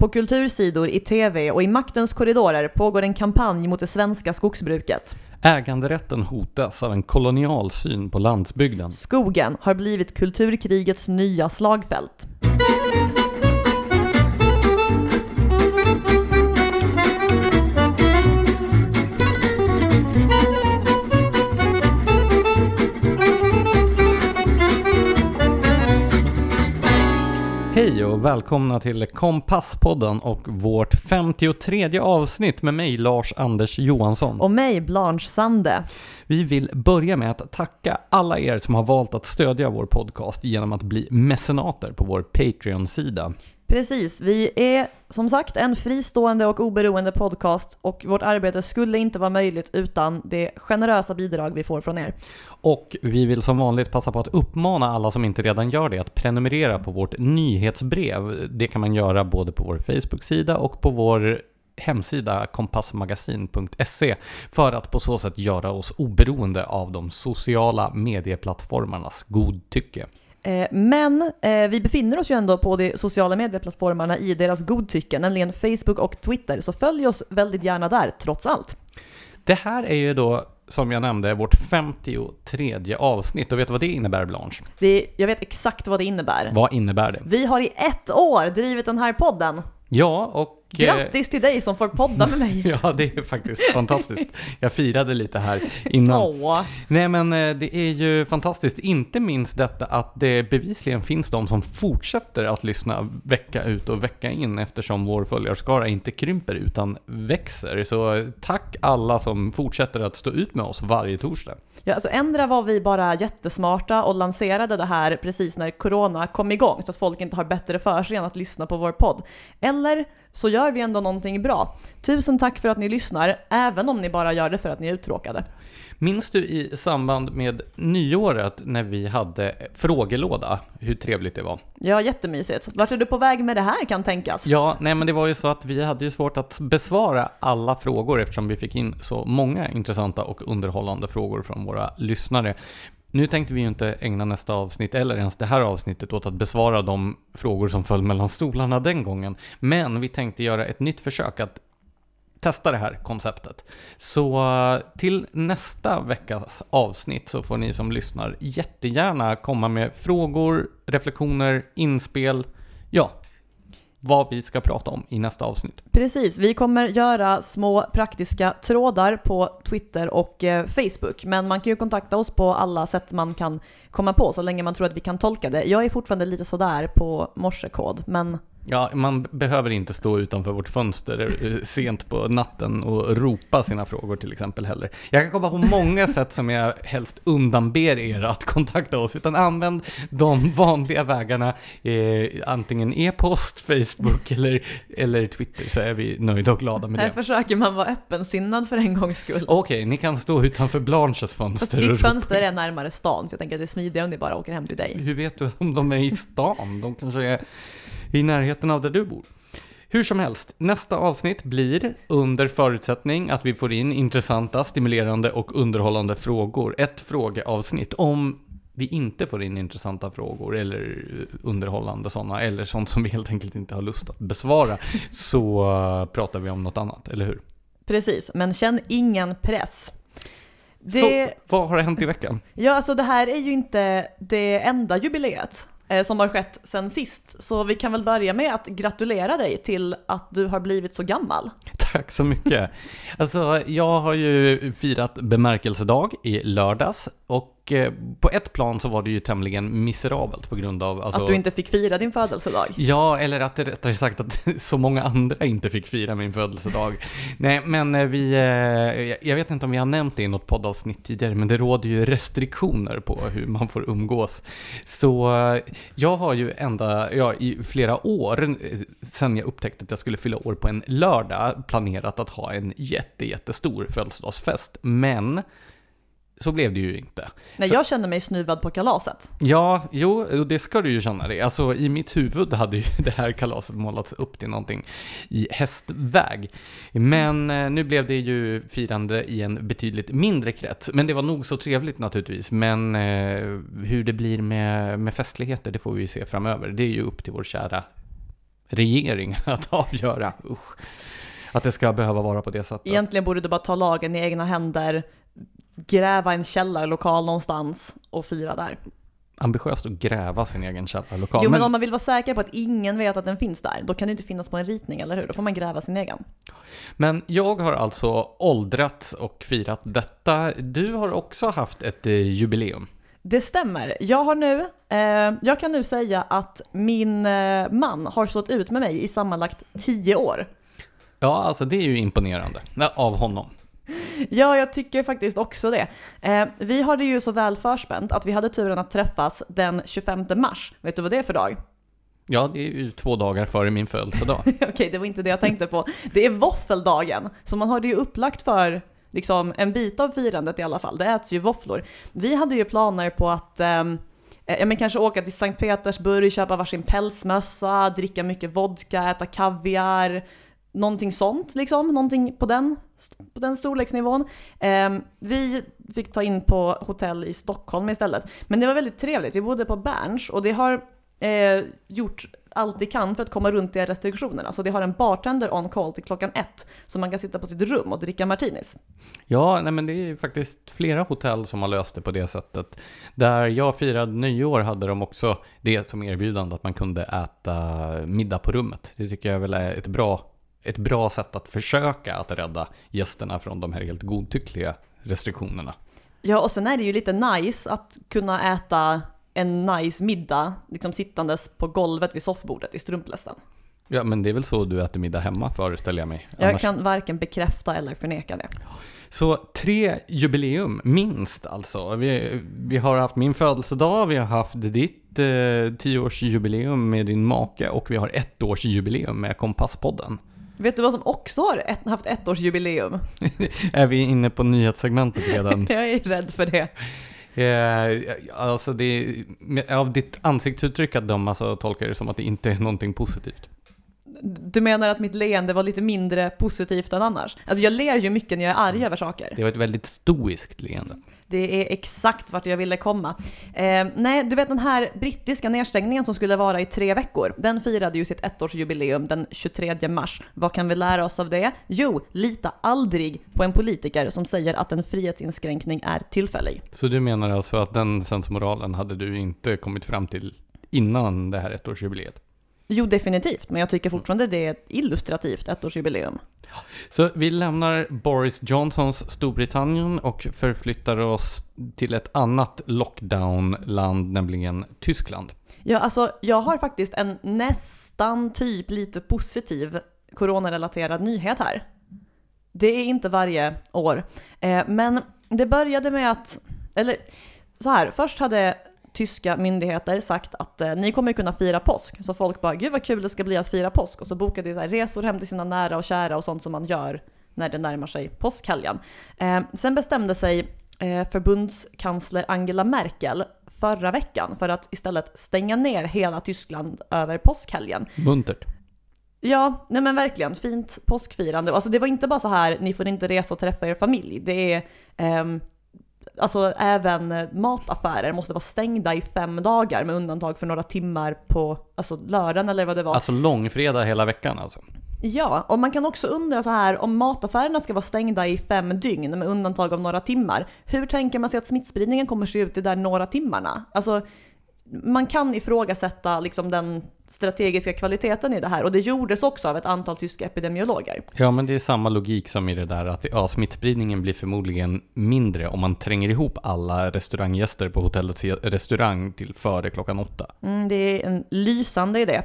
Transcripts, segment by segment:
På kultursidor, i TV och i maktens korridorer pågår en kampanj mot det svenska skogsbruket. Äganderätten hotas av en kolonial syn på landsbygden. Skogen har blivit kulturkrigets nya slagfält. Hej och välkomna till Kompasspodden och vårt 53 avsnitt med mig Lars Anders Johansson. Och mig, Blanche Sande. Vi vill börja med att tacka alla er som har valt att stödja vår podcast genom att bli mecenater på vår Patreon-sida. Precis, vi är som sagt en fristående och oberoende podcast och vårt arbete skulle inte vara möjligt utan det generösa bidrag vi får från er. Och vi vill som vanligt passa på att uppmana alla som inte redan gör det att prenumerera på vårt nyhetsbrev. Det kan man göra både på vår Facebook-sida och på vår hemsida kompassmagasin.se för att på så sätt göra oss oberoende av de sociala medieplattformarnas godtycke. Eh, men eh, vi befinner oss ju ändå på de sociala medieplattformarna i deras godtycke, nämligen Facebook och Twitter, så följ oss väldigt gärna där, trots allt. Det här är ju då, som jag nämnde, vårt 53 avsnitt. Och vet du vad det innebär, Blanche? Det, jag vet exakt vad det innebär. Vad innebär det? Vi har i ett år drivit den här podden. Ja, och... Eh, Grattis till dig som får podda med mig! ja, det är faktiskt fantastiskt. Jag firade lite här innan. Åh. Nej, men eh, det är ju fantastiskt. Inte minst detta att det bevisligen finns de som fortsätter att lyssna vecka ut och vecka in eftersom vår följarskara inte krymper utan växer. Så tack alla som fortsätter att stå ut med oss varje torsdag. Ja, alltså ändra var vi bara jättesmarta och lanserade det här precis när corona kom igång så att folk inte har bättre för sig än att lyssna på vår podd. Eller så gör vi ändå någonting bra. Tusen tack för att ni lyssnar, även om ni bara gör det för att ni är uttråkade. Minns du i samband med nyåret när vi hade frågelåda, hur trevligt det var? Ja, jättemysigt. Vart är du på väg med det här kan tänkas? Ja, nej men det var ju så att vi hade ju svårt att besvara alla frågor eftersom vi fick in så många intressanta och underhållande frågor från våra lyssnare. Nu tänkte vi ju inte ägna nästa avsnitt, eller ens det här avsnittet, åt att besvara de frågor som föll mellan stolarna den gången. Men vi tänkte göra ett nytt försök att testa det här konceptet. Så eh, till nästa veckas avsnitt så får ni som lyssnar jättegärna komma med frågor, reflektioner, inspel, ja, vad vi ska prata om i nästa avsnitt. Precis, vi kommer göra små praktiska trådar på Twitter och eh, Facebook, men man kan ju kontakta oss på alla sätt man kan komma på så länge man tror att vi kan tolka det. Jag är fortfarande lite sådär på morsekod, men Ja, man behöver inte stå utanför vårt fönster eh, sent på natten och ropa sina frågor till exempel heller. Jag kan komma på många sätt som jag helst undanber er att kontakta oss, utan använd de vanliga vägarna, eh, antingen e-post, Facebook eller, eller Twitter, så är vi nöjda och glada med här det. försöker man vara öppensinnad för en gångs skull. Okej, ni kan stå utanför Blanches Fast fönster ditt och ropa. fönster är närmare stan, så jag tänker att det är smidigare om ni bara åker hem till dig. Hur vet du om de är i stan? De kanske är i närheten av där du bor. Hur som helst, nästa avsnitt blir under förutsättning att vi får in intressanta, stimulerande och underhållande frågor. Ett frågeavsnitt. Om vi inte får in intressanta frågor eller underhållande sådana, eller sånt som vi helt enkelt inte har lust att besvara, så uh, pratar vi om något annat, eller hur? Precis, men känn ingen press. Det, Så, vad har hänt i veckan? Ja, alltså det här är ju inte det enda jubileet eh, Eh, som har skett sen sist, så vi kan väl börja med att gratulera dig till att du har blivit så gammal. Tack så mycket. Alltså, jag har ju firat bemärkelsedag i lördags och eh, på ett plan så var det ju tämligen miserabelt på grund av... Alltså, Att du inte fick fira din födelsedag. Ja, eller att rättare sagt att så många andra inte fick fira min födelsedag. Nej, men eh, vi... eh, Jag vet inte om vi har nämnt det i något poddavsnitt tidigare, men det råder ju restriktioner på hur man får umgås. Så jag har ju ända, ja, i flera år, sen jag upptäckte att jag skulle fylla år på en lördag, planerat att ha en jätte, jättestor födelsedagsfest. Men så blev det ju inte. Nej, Så- jag kände mig snuvad på kalaset. Ja, jo, och det ska du ju känna dig. Alltså i mitt huvud hade ju det här kalaset målats upp till någonting i hästväg. Men eh, nu blev det ju firande i en betydligt mindre krets. Men det var nog så trevligt naturligtvis. Men eh, hur det blir med, med festligheter, det får vi ju se framöver. Det är ju upp till vår kära regering att avgöra. Usch. Att det ska behöva vara på det sättet. Egentligen borde du bara ta lagen i egna händer, gräva en källarlokal någonstans och fira där. Ambitiöst att gräva sin egen källarlokal. Jo men om man vill vara säker på att ingen vet att den finns där, då kan det inte finnas på en ritning, eller hur? Då får man gräva sin egen. Men jag har alltså åldrats och firat detta. Du har också haft ett eh, jubileum. Det stämmer. Jag har nu, eh, jag kan nu säga att min eh, man har stått ut med mig i sammanlagt tio år. Ja, alltså det är ju imponerande. Ja, Av honom. Ja, jag tycker faktiskt också det. Eh, vi har det ju så väl förspänt att vi hade turen att träffas den 25 mars. Vet du vad det är för dag? Ja, det är ju två dagar före min födelsedag. Okej, det var inte det jag tänkte på. Det är våffeldagen, så man har det ju upplagt för liksom, en bit av firandet i alla fall. Det äts ju våfflor. Vi hade ju planer på att ehm, eh, ja, men kanske åka till Sankt Petersburg, köpa varsin pälsmössa, dricka mycket vodka, äta kaviar, någonting sånt liksom, någonting på den, på den storleksnivån. Eh, vi fick ta in på hotell i Stockholm istället. Men det var väldigt trevligt, vi bodde på Berns och det har eh, gjort allt det kan för att komma runt de här restriktionerna. Så det har en bartender on call till klockan ett, så man kan sitta på sitt rum och dricka martinis. Ja, nej men det är faktiskt flera hotell som har löst det på det sättet. Där jag firade nyår hade de också det som erbjudande att man kunde äta middag på rummet. Det tycker jag väl är ett bra, ett bra sätt att försöka att rädda gästerna från de här helt godtyckliga restriktionerna. Ja, och sen är det ju lite nice att kunna äta en nice middag, liksom sittandes på golvet vid soffbordet i strumplästen. Ja, men det är väl så du äter middag hemma föreställer jag mig. Jag Annars- kan varken bekräfta eller förneka det. Så tre jubileum, minst alltså. Vi, vi har haft min födelsedag, vi har haft ditt eh, tioårsjubileum med din make och vi har ett års jubileum med Kompasspodden. Vet du vad som också har ett, haft ettårsjubileum? är vi inne på nyhetssegmentet redan? Jag är rädd för det. eh, alltså det, av ditt ansiktsuttryck att döma så tolkar jag det som att det inte är någonting positivt. Du menar att mitt leende var lite mindre positivt än annars? Alltså jag ler ju mycket när jag är arg över saker. Det var ett väldigt stoiskt leende. Det är exakt vart jag ville komma. Eh, nej, du vet den här brittiska nedstängningen som skulle vara i tre veckor, den firade ju sitt ettårsjubileum den 23 mars. Vad kan vi lära oss av det? Jo, lita aldrig på en politiker som säger att en frihetsinskränkning är tillfällig. Så du menar alltså att den sensmoralen hade du inte kommit fram till innan det här ettårsjubileet? Jo, definitivt, men jag tycker fortfarande det är ett illustrativt ettårsjubileum. Så vi lämnar Boris Johnsons Storbritannien och förflyttar oss till ett annat lockdown-land, nämligen Tyskland. Ja, alltså jag har faktiskt en nästan typ lite positiv coronarelaterad nyhet här. Det är inte varje år. Eh, men det började med att, eller så här, först hade tyska myndigheter sagt att eh, ni kommer kunna fira påsk. Så folk bara, gud vad kul det ska bli att fira påsk. Och så bokade de så här, resor hem till sina nära och kära och sånt som man gör när det närmar sig påskhelgen. Eh, sen bestämde sig eh, förbundskansler Angela Merkel förra veckan för att istället stänga ner hela Tyskland över påskhelgen. Muntert. Ja, nej men verkligen. Fint påskfirande. Alltså det var inte bara så här, ni får inte resa och träffa er familj. Det är, ehm, alltså även mataffärer måste vara stängda i fem dagar med undantag för några timmar på alltså lördagen eller vad det var. Alltså långfredag hela veckan alltså. Ja, och man kan också undra så här om mataffärerna ska vara stängda i fem dygn med undantag av några timmar. Hur tänker man sig att smittspridningen kommer se ut i de där några timmarna? Alltså, man kan ifrågasätta liksom den strategiska kvaliteten i det här och det gjordes också av ett antal tyska epidemiologer. Ja, men det är samma logik som i det där att ja, smittspridningen blir förmodligen mindre om man tränger ihop alla restauranggäster på hotellets restaurang till före klockan åtta. Mm, det är en lysande idé.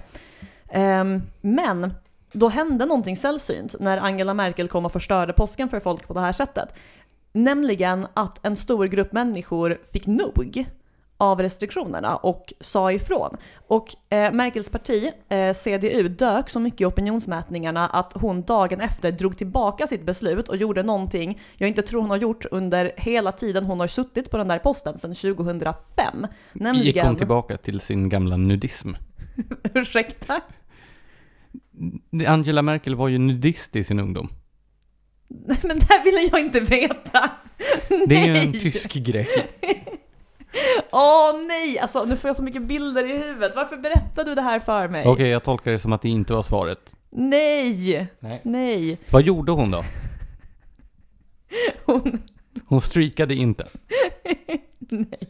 Ehm, men då hände någonting sällsynt när Angela Merkel kom och förstörde påsken för folk på det här sättet. Nämligen att en stor grupp människor fick nog av restriktionerna och sa ifrån. Och eh, Merkels parti, eh, CDU, dök så mycket i opinionsmätningarna att hon dagen efter drog tillbaka sitt beslut och gjorde någonting jag inte tror hon har gjort under hela tiden hon har suttit på den där posten sedan 2005. Nämligen... Gick hon tillbaka till sin gamla nudism? Ursäkta? Angela Merkel var ju nudist i sin ungdom. Nej men det här ville jag inte veta. Det är ju en tysk grej. Åh nej, alltså nu får jag så mycket bilder i huvudet. Varför berättar du det här för mig? Okej, jag tolkar det som att det inte var svaret. Nej, Nej. nej. Vad gjorde hon då? Hon, Hon streakade inte. nej.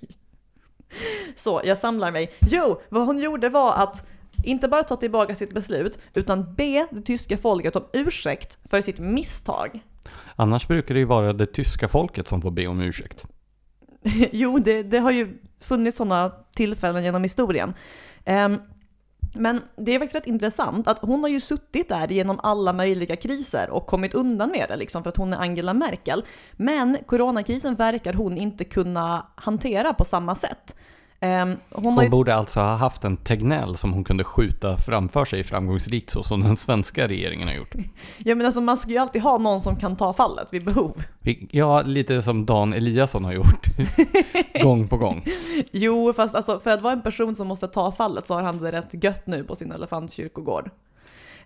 Så, jag samlar mig. Jo, vad hon gjorde var att inte bara ta tillbaka sitt beslut, utan be det tyska folket om ursäkt för sitt misstag. Annars brukar det ju vara det tyska folket som får be om ursäkt. jo, det, det har ju funnits sådana tillfällen genom historien. Um, men det är faktiskt rätt intressant att hon har ju suttit där genom alla möjliga kriser och kommit undan med det liksom för att hon är Angela Merkel. Men coronakrisen verkar hon inte kunna hantera på samma sätt. Ehm, hon Hon ju, borde alltså ha haft en Tegnell som hon kunde skjuta framför sig framgångsrikt så som den svenska regeringen har gjort. ja, men alltså, man ska ju alltid ha någon som kan ta fallet vid behov. Ja, lite som Dan Eliasson har gjort. gång på gång. Jo, fast alltså, för att vara en person som måste ta fallet så har han det rätt gött nu på sin elefantkyrkogård.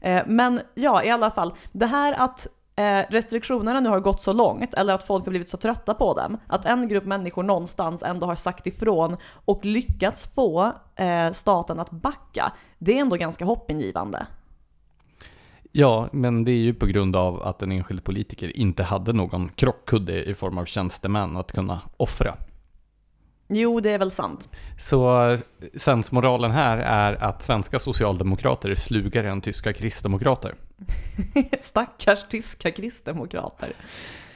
Eh, men ja, i alla fall. Det här att Eh, restriktionerna nu har gått så långt, eller att folk har blivit så trötta på dem, att en grupp människor någonstans ändå har sagt ifrån och lyckats få eh, staten att backa, det är ändå ganska hoppingivande. Ja, men det är ju på grund av att en enskild politiker inte hade någon krockkudde i form av tjänstemän att kunna offra. Jo, det är väl sant. Så eh, sensmoralen här är att svenska socialdemokrater är slugare än tyska kristdemokrater. Stackars tyska kristdemokrater.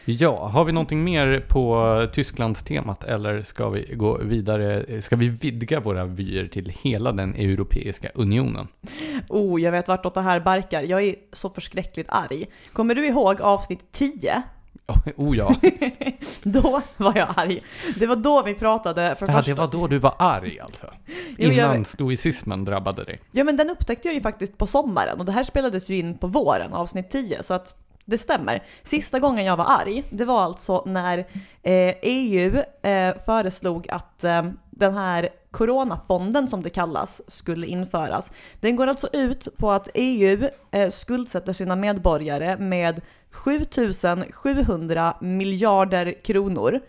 Ja, har vi någonting mer på Tysklandstemat eller ska vi gå vidare? Ska vi vidga våra vyer till hela den europeiska unionen? Oh, jag vet vartåt det här barkar. Jag är så förskräckligt arg. Kommer du ihåg avsnitt 10? Oh ja, Då var jag arg. Det var då vi pratade för ja första... det var då du var arg alltså. Jag Innan stoicismen drabbade dig. Ja men den upptäckte jag ju faktiskt på sommaren och det här spelades ju in på våren, avsnitt 10, så att det stämmer. Sista gången jag var arg, det var alltså när eh, EU eh, föreslog att eh, den här coronafonden som det kallas skulle införas. Den går alltså ut på att EU eh, skuldsätter sina medborgare med 7700 miljarder kronor.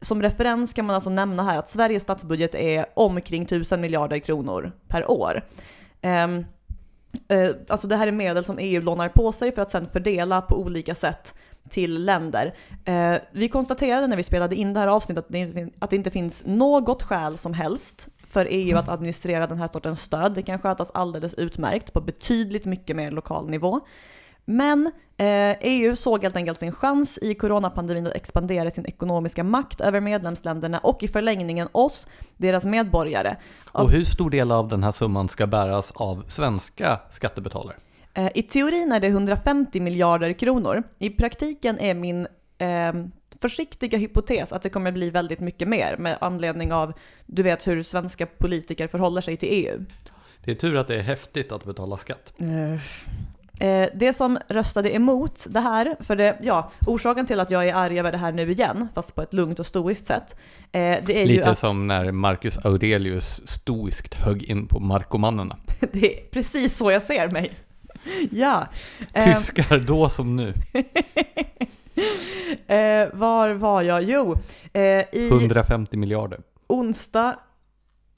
Som referens kan man alltså nämna här att Sveriges statsbudget är omkring 1000 miljarder kronor per år. Um, uh, alltså det här är medel som EU lånar på sig för att sedan fördela på olika sätt till länder. Uh, vi konstaterade när vi spelade in det här avsnittet att det, att det inte finns något skäl som helst för EU att administrera den här sortens stöd. Det kan skötas alldeles utmärkt på betydligt mycket mer lokal nivå. Men eh, EU såg helt enkelt sin chans i coronapandemin att expandera sin ekonomiska makt över medlemsländerna och i förlängningen oss, deras medborgare. Och hur stor del av den här summan ska bäras av svenska skattebetalare? Eh, I teorin är det 150 miljarder kronor. I praktiken är min eh, försiktiga hypotes att det kommer bli väldigt mycket mer med anledning av, du vet hur svenska politiker förhåller sig till EU. Det är tur att det är häftigt att betala skatt. Eh, det som röstade emot det här, för det, ja, orsaken till att jag är arg över det här nu igen, fast på ett lugnt och stoiskt sätt, eh, det är ju Lite att som när Marcus Aurelius stoiskt högg in på markomannerna. det är precis så jag ser mig. Ja. Eh, Tyskar då som nu. eh, var var jag? Jo, eh, i 150 miljarder. onsdag,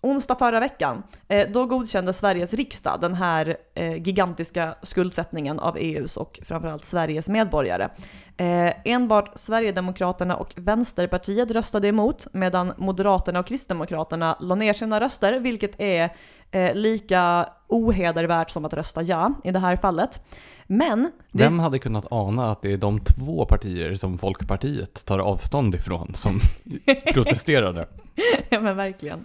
onsdag förra veckan, eh, då godkände Sveriges riksdag den här eh, gigantiska skuldsättningen av EUs och framförallt Sveriges medborgare. Eh, enbart Sverigedemokraterna och Vänsterpartiet röstade emot medan Moderaterna och Kristdemokraterna la ner sina röster, vilket är lika ohedervärt som att rösta ja i det här fallet. Men det, Vem hade kunnat ana att det är de två partier som Folkpartiet tar avstånd ifrån som protesterade? Ja men verkligen.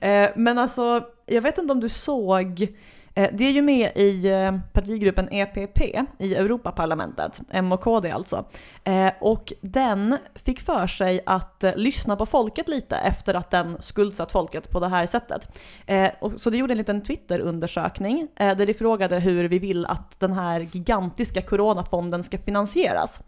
Eh, men alltså, jag vet inte om du såg, eh, det är ju med i eh, partigruppen EPP i Europaparlamentet, M och KD alltså. Eh, och den fick för sig att eh, lyssna på folket lite efter att den skuldsatt folket på det här sättet. Eh, och, så det gjorde en liten Twitter-undersökning eh, där de frågade hur vi vill att den här gigantiska coronafonden ska finansieras.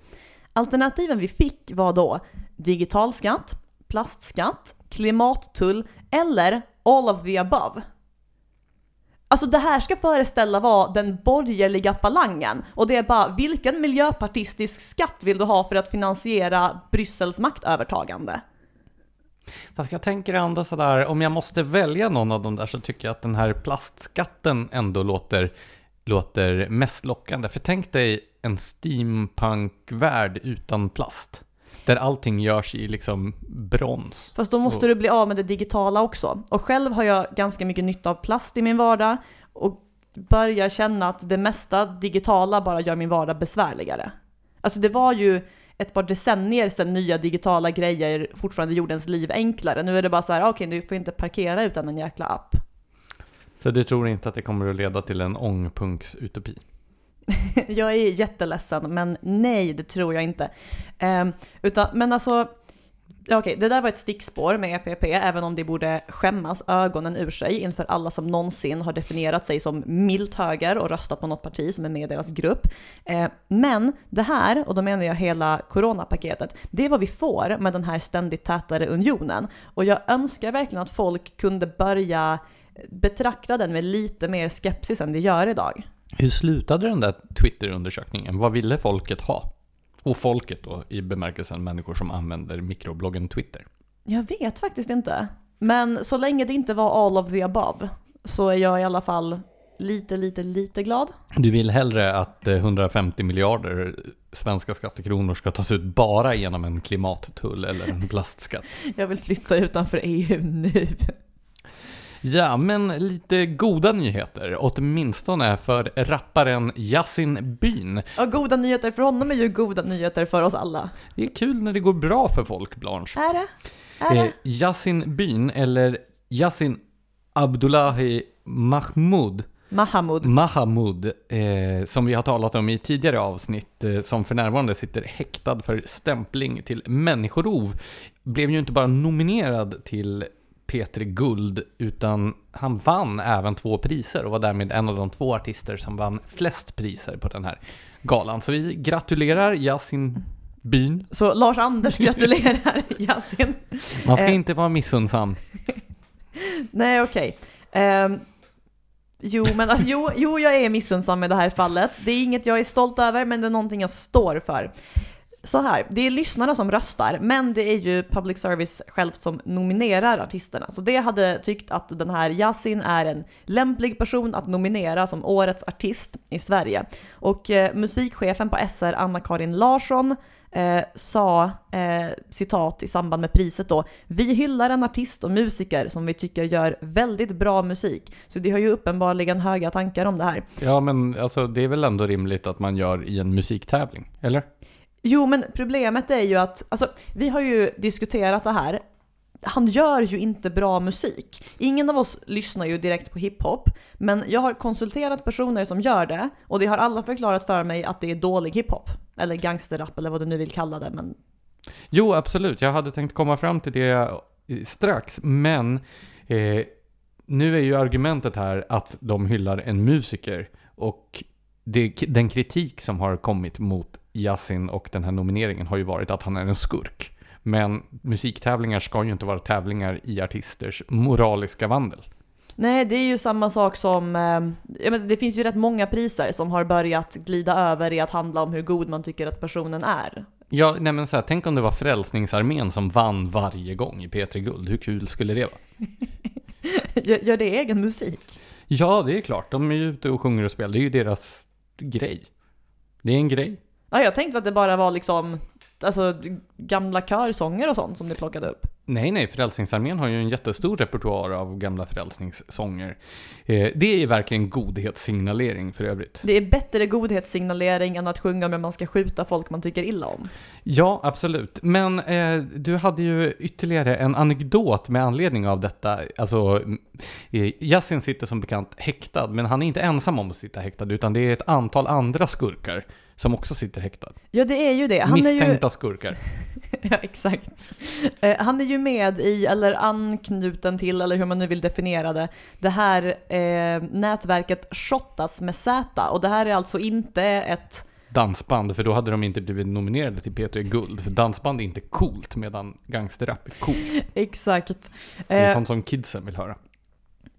Alternativen vi fick var då digital skatt, plastskatt, klimattull eller all of the above. Alltså det här ska föreställa vara den borgerliga falangen och det är bara vilken miljöpartistisk skatt vill du ha för att finansiera Bryssels maktövertagande? Fast jag tänker ändå sådär, om jag måste välja någon av dem där så tycker jag att den här plastskatten ändå låter, låter mest lockande. För tänk dig en steampunk-värld utan plast. Där allting görs i liksom brons. Fast då måste Och- du bli av med det digitala också. Och själv har jag ganska mycket nytta av plast i min vardag och börjar känna att det mesta digitala bara gör min vardag besvärligare. Alltså det var ju ett par decennier sedan nya digitala grejer fortfarande gjorde ens liv enklare. Nu är det bara så här, okej du får inte parkera utan en jäkla app. Så du tror inte att det kommer att leda till en ångpunks-utopi? jag är jätteledsen, men nej, det tror jag inte. Eh, utan, men alltså, okej, okay, det där var ett stickspår med EPP, även om det borde skämmas ögonen ur sig inför alla som någonsin har definierat sig som milt höger och röstat på något parti som är med i deras grupp. Eh, men det här, och då menar jag hela coronapaketet, det är vad vi får med den här ständigt tätare unionen. Och jag önskar verkligen att folk kunde börja betrakta den med lite mer skepsis än de gör idag. Hur slutade den där Twitter-undersökningen? Vad ville folket ha? Och folket då, i bemärkelsen människor som använder mikrobloggen Twitter. Jag vet faktiskt inte. Men så länge det inte var all of the above så är jag i alla fall lite, lite, lite glad. Du vill hellre att eh, 150 miljarder svenska skattekronor ska tas ut bara genom en klimattull eller en plastskatt. Jag vill flytta utanför EU nu. Ja, men lite goda nyheter, åtminstone för rapparen Yasin Byn. Ja, goda nyheter för honom är ju goda nyheter för oss alla. Det är kul när det går bra för folk, Blanche. Är det? Är Eh, det? Yasin Byn, eller Yasin Abdullahi Mahmoud, Mahamud. Mahamud, eh, som vi har talat om i tidigare avsnitt, eh, som för närvarande sitter häktad för stämpling till människorov, blev ju inte bara nominerad till P3 Guld, utan han vann även två priser och var därmed en av de två artister som vann flest priser på den här galan. Så vi gratulerar Yasin Byn. Så Lars-Anders gratulerar Yasin. Man ska Eh. inte vara missunnsam. Nej, okej. Ehm, jo, men alltså, jo, jo, jag är missunnsam i det här fallet. Det är inget jag är stolt över, men det är någonting jag står för. Så här, det är lyssnarna som röstar, men det är ju public service själv som nominerar artisterna. Så det hade tyckt att den här Yasin är en lämplig person att nominera som årets artist i Sverige. Och eh, musikchefen på SR, Anna-Karin Larsson, eh, sa, eh, citat i samband med priset då, vi hyllar en artist och musiker som vi tycker gör väldigt bra musik. Så det har ju uppenbarligen höga tankar om det här. Ja, men alltså det är väl ändå rimligt att man gör i en musiktävling, eller? Jo, men problemet är ju att, alltså, vi har ju diskuterat det här. Han gör ju inte bra musik. Ingen av oss lyssnar ju direkt på hiphop, men jag har konsulterat personer som gör det och de har alla förklarat för mig att det är dålig hiphop. Eller gangsterrap eller vad du nu vill kalla det, men Jo, absolut. Jag hade tänkt komma fram till det eh, strax, men eh, nu är ju argumentet här att de hyllar en musiker och det, den kritik som har kommit mot Yasin och den här nomineringen har ju varit att han är en skurk. Men musiktävlingar ska ju inte vara tävlingar i artisters moraliska vandel. Nej, det är ju samma sak som... Eh, det finns ju rätt många priser som har börjat glida över i att handla om hur god man tycker att personen är. Ja, nej men så här, tänk om det var Frälsningsarmén som vann varje gång i P3 Guld. Hur kul skulle det vara? Gör det egen musik? Ja, det är klart. De är ju ute och sjunger och spelar. Det är ju deras grej. Det är en grej. Ja, jag tänkte att det bara var liksom alltså, gamla körsånger och sånt som ni plockade upp. Nej, nej, Frälsningsarmén har ju en jättestor repertoar av gamla frälsningssånger. Eh, det är verkligen godhetssignalering för övrigt. Det är bättre godhetssignalering än att sjunga om hur man ska skjuta folk man tycker illa om. Ja, absolut. Men eh, du hade ju ytterligare en anekdot med anledning av detta. Alltså, eh, Yasin sitter som bekant häktad, men han är inte ensam om att sitta häktad, utan det är ett antal andra skurkar som också sitter häktad. Ja, det är ju det. Han är ju... Misstänkta skurkar. Ja, exakt. Eh, han är ju med i, eller anknuten till, eller hur man nu vill definiera det, det här eh, nätverket Shottaz med Z. Och det här är alltså inte ett dansband, för då hade de inte blivit nominerade till P3 Guld. För dansband är inte coolt, medan gangsterrap är coolt. Exakt. Det är Eh, sånt som kidsen vill höra.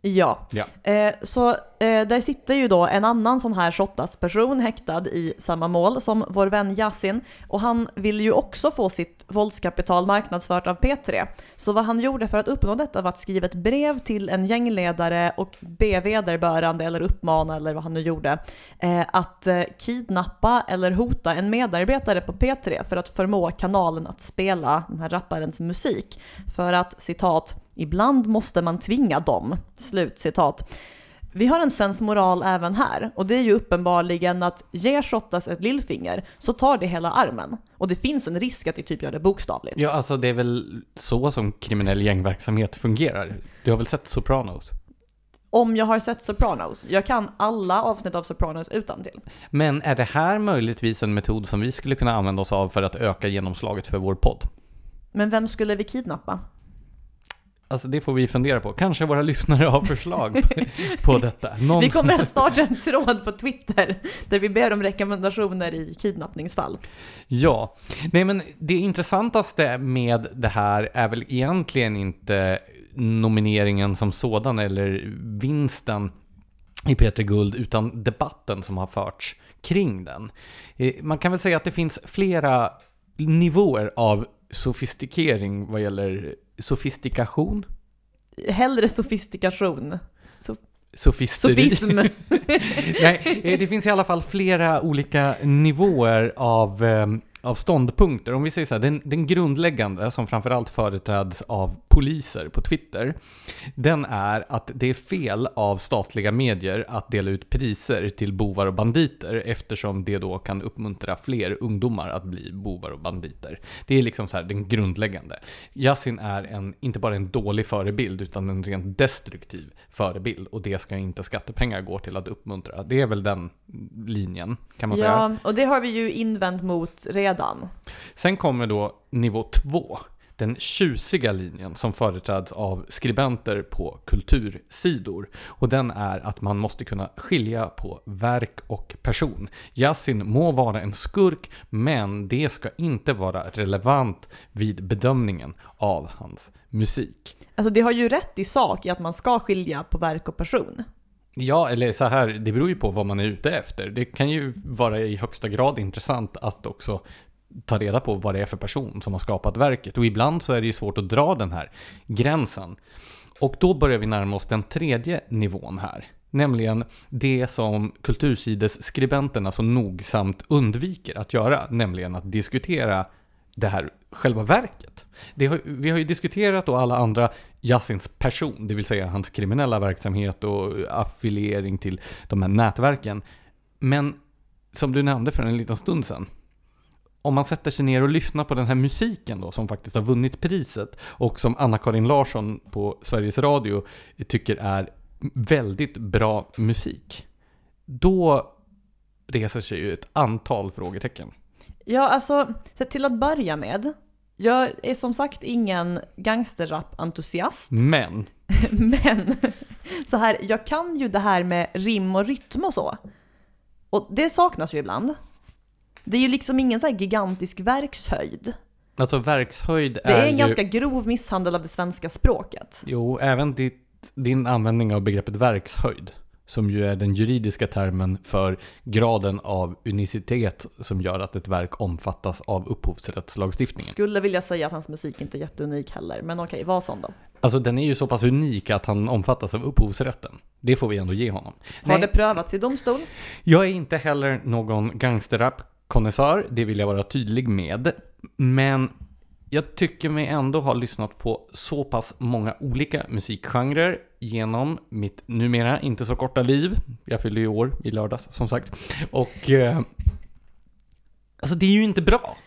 Ja. Ja. Eh, så eh, där sitter ju då en annan sån här Shottaz person häktad i samma mål som vår vän Yasin och han vill ju också få sitt våldskapital marknadsfört av P3. Så vad han gjorde för att uppnå detta var att skriva ett brev till en gängledare och be vederbörande eller uppmana eller vad han nu gjorde eh, att eh, kidnappa eller hota en medarbetare på P3 för att förmå kanalen att spela den här rapparens musik. För att citat Ibland måste man tvinga dem. Slut citat. Vi har en sensmoral även här och det är ju uppenbarligen att ger Shottaz ett lillfinger så tar det hela armen. Och det finns en risk att det typ gör det bokstavligt. Ja, alltså det är väl så som kriminell gängverksamhet fungerar. Du har väl sett Sopranos? Om jag har sett Sopranos. Jag kan alla avsnitt av Sopranos utan till. Men är det här möjligtvis en metod som vi skulle kunna använda oss av för att öka genomslaget för vår podd? Men vem skulle vi kidnappa? Alltså det får vi fundera på. Kanske våra lyssnare har förslag på, på detta. Någon Vi kommer att starta en tråd på Twitter där vi ber om rekommendationer i kidnappningsfall. Ja, nej men det intressantaste med det här är väl egentligen inte nomineringen som sådan eller vinsten i Peter Guld, utan debatten som har förts kring den. Eh, Man kan väl säga att det finns flera nivåer av sofistikering vad gäller sofistikation, Hellre sofistikation. So- sofisteri. sofism. Nej, eh, det finns i alla fall flera olika nivåer av, eh, av ståndpunkter. Om vi säger så här, den, den grundläggande, som framförallt företräds av poliser på Twitter, den är att det är fel av statliga medier att dela ut priser till bovar och banditer eftersom det då kan uppmuntra fler ungdomar att bli bovar och banditer. Det är liksom så här den grundläggande. Yasin är en, inte bara en dålig förebild utan en rent destruktiv förebild och det ska inte skattepengar gå till att uppmuntra. Det är väl den linjen kan man säga. Ja, och det har vi ju invänt mot redan. Sen kommer då nivå två. Den tjusiga linjen som företräds av skribenter på kultursidor. Och den är att man måste kunna skilja på verk och person. Yasin må vara en skurk, men det ska inte vara relevant vid bedömningen av hans musik. Alltså det har ju rätt i sak i att man ska skilja på verk och person. Ja, eller så här, det beror ju på vad man är ute efter. Det kan ju vara i högsta grad intressant att också ta reda på vad det är för person som har skapat verket. Och ibland så är det ju svårt att dra den här gränsen. Och då börjar vi närma oss den tredje nivån här. Nämligen det som kultursidesskribenterna så alltså nogsamt undviker att göra, nämligen att diskutera det här själva verket. Det har, vi har ju diskuterat då alla andra Yassins person, det vill säga hans kriminella verksamhet och affiliering till de här nätverken. Men som du nämnde för en liten stund sedan, om man sätter sig ner och lyssnar på den här musiken då, som faktiskt har vunnit priset och som Anna-Karin Larsson på Sveriges Radio tycker är väldigt bra musik. Då reser sig ju ett antal frågetecken. Ja, alltså, så till att börja med. Jag är som sagt ingen gangsterrap-entusiast, Men, men så här, jag kan ju det här med rim och rytm och så. Och det saknas ju ibland. Det är ju liksom ingen så gigantisk verkshöjd. alltså verkshöjd Det är en ju... ganska grov misshandel av det svenska språket. Jo, även ditt, din användning av begreppet verkshöjd, som ju är den juridiska termen för graden av unicitet som gör att ett verk omfattas av upphovsrättslagstiftningen. Skulle vilja säga att hans musik inte är jätteunik heller, men okej, vad sån då? Alltså den är ju så pass unik att han omfattas av upphovsrätten. Det får vi ändå ge honom. Har Nej, det prövats i domstol? Jag är inte heller någon gangsterrap-konnässör, det vill jag vara tydlig med. Men jag tycker mig ändå ha lyssnat på så pass många olika musikgenrer genom mitt numera inte så korta liv. Jag fyllde ju år i lördags, som sagt. Och... Eh, alltså det är ju inte bra.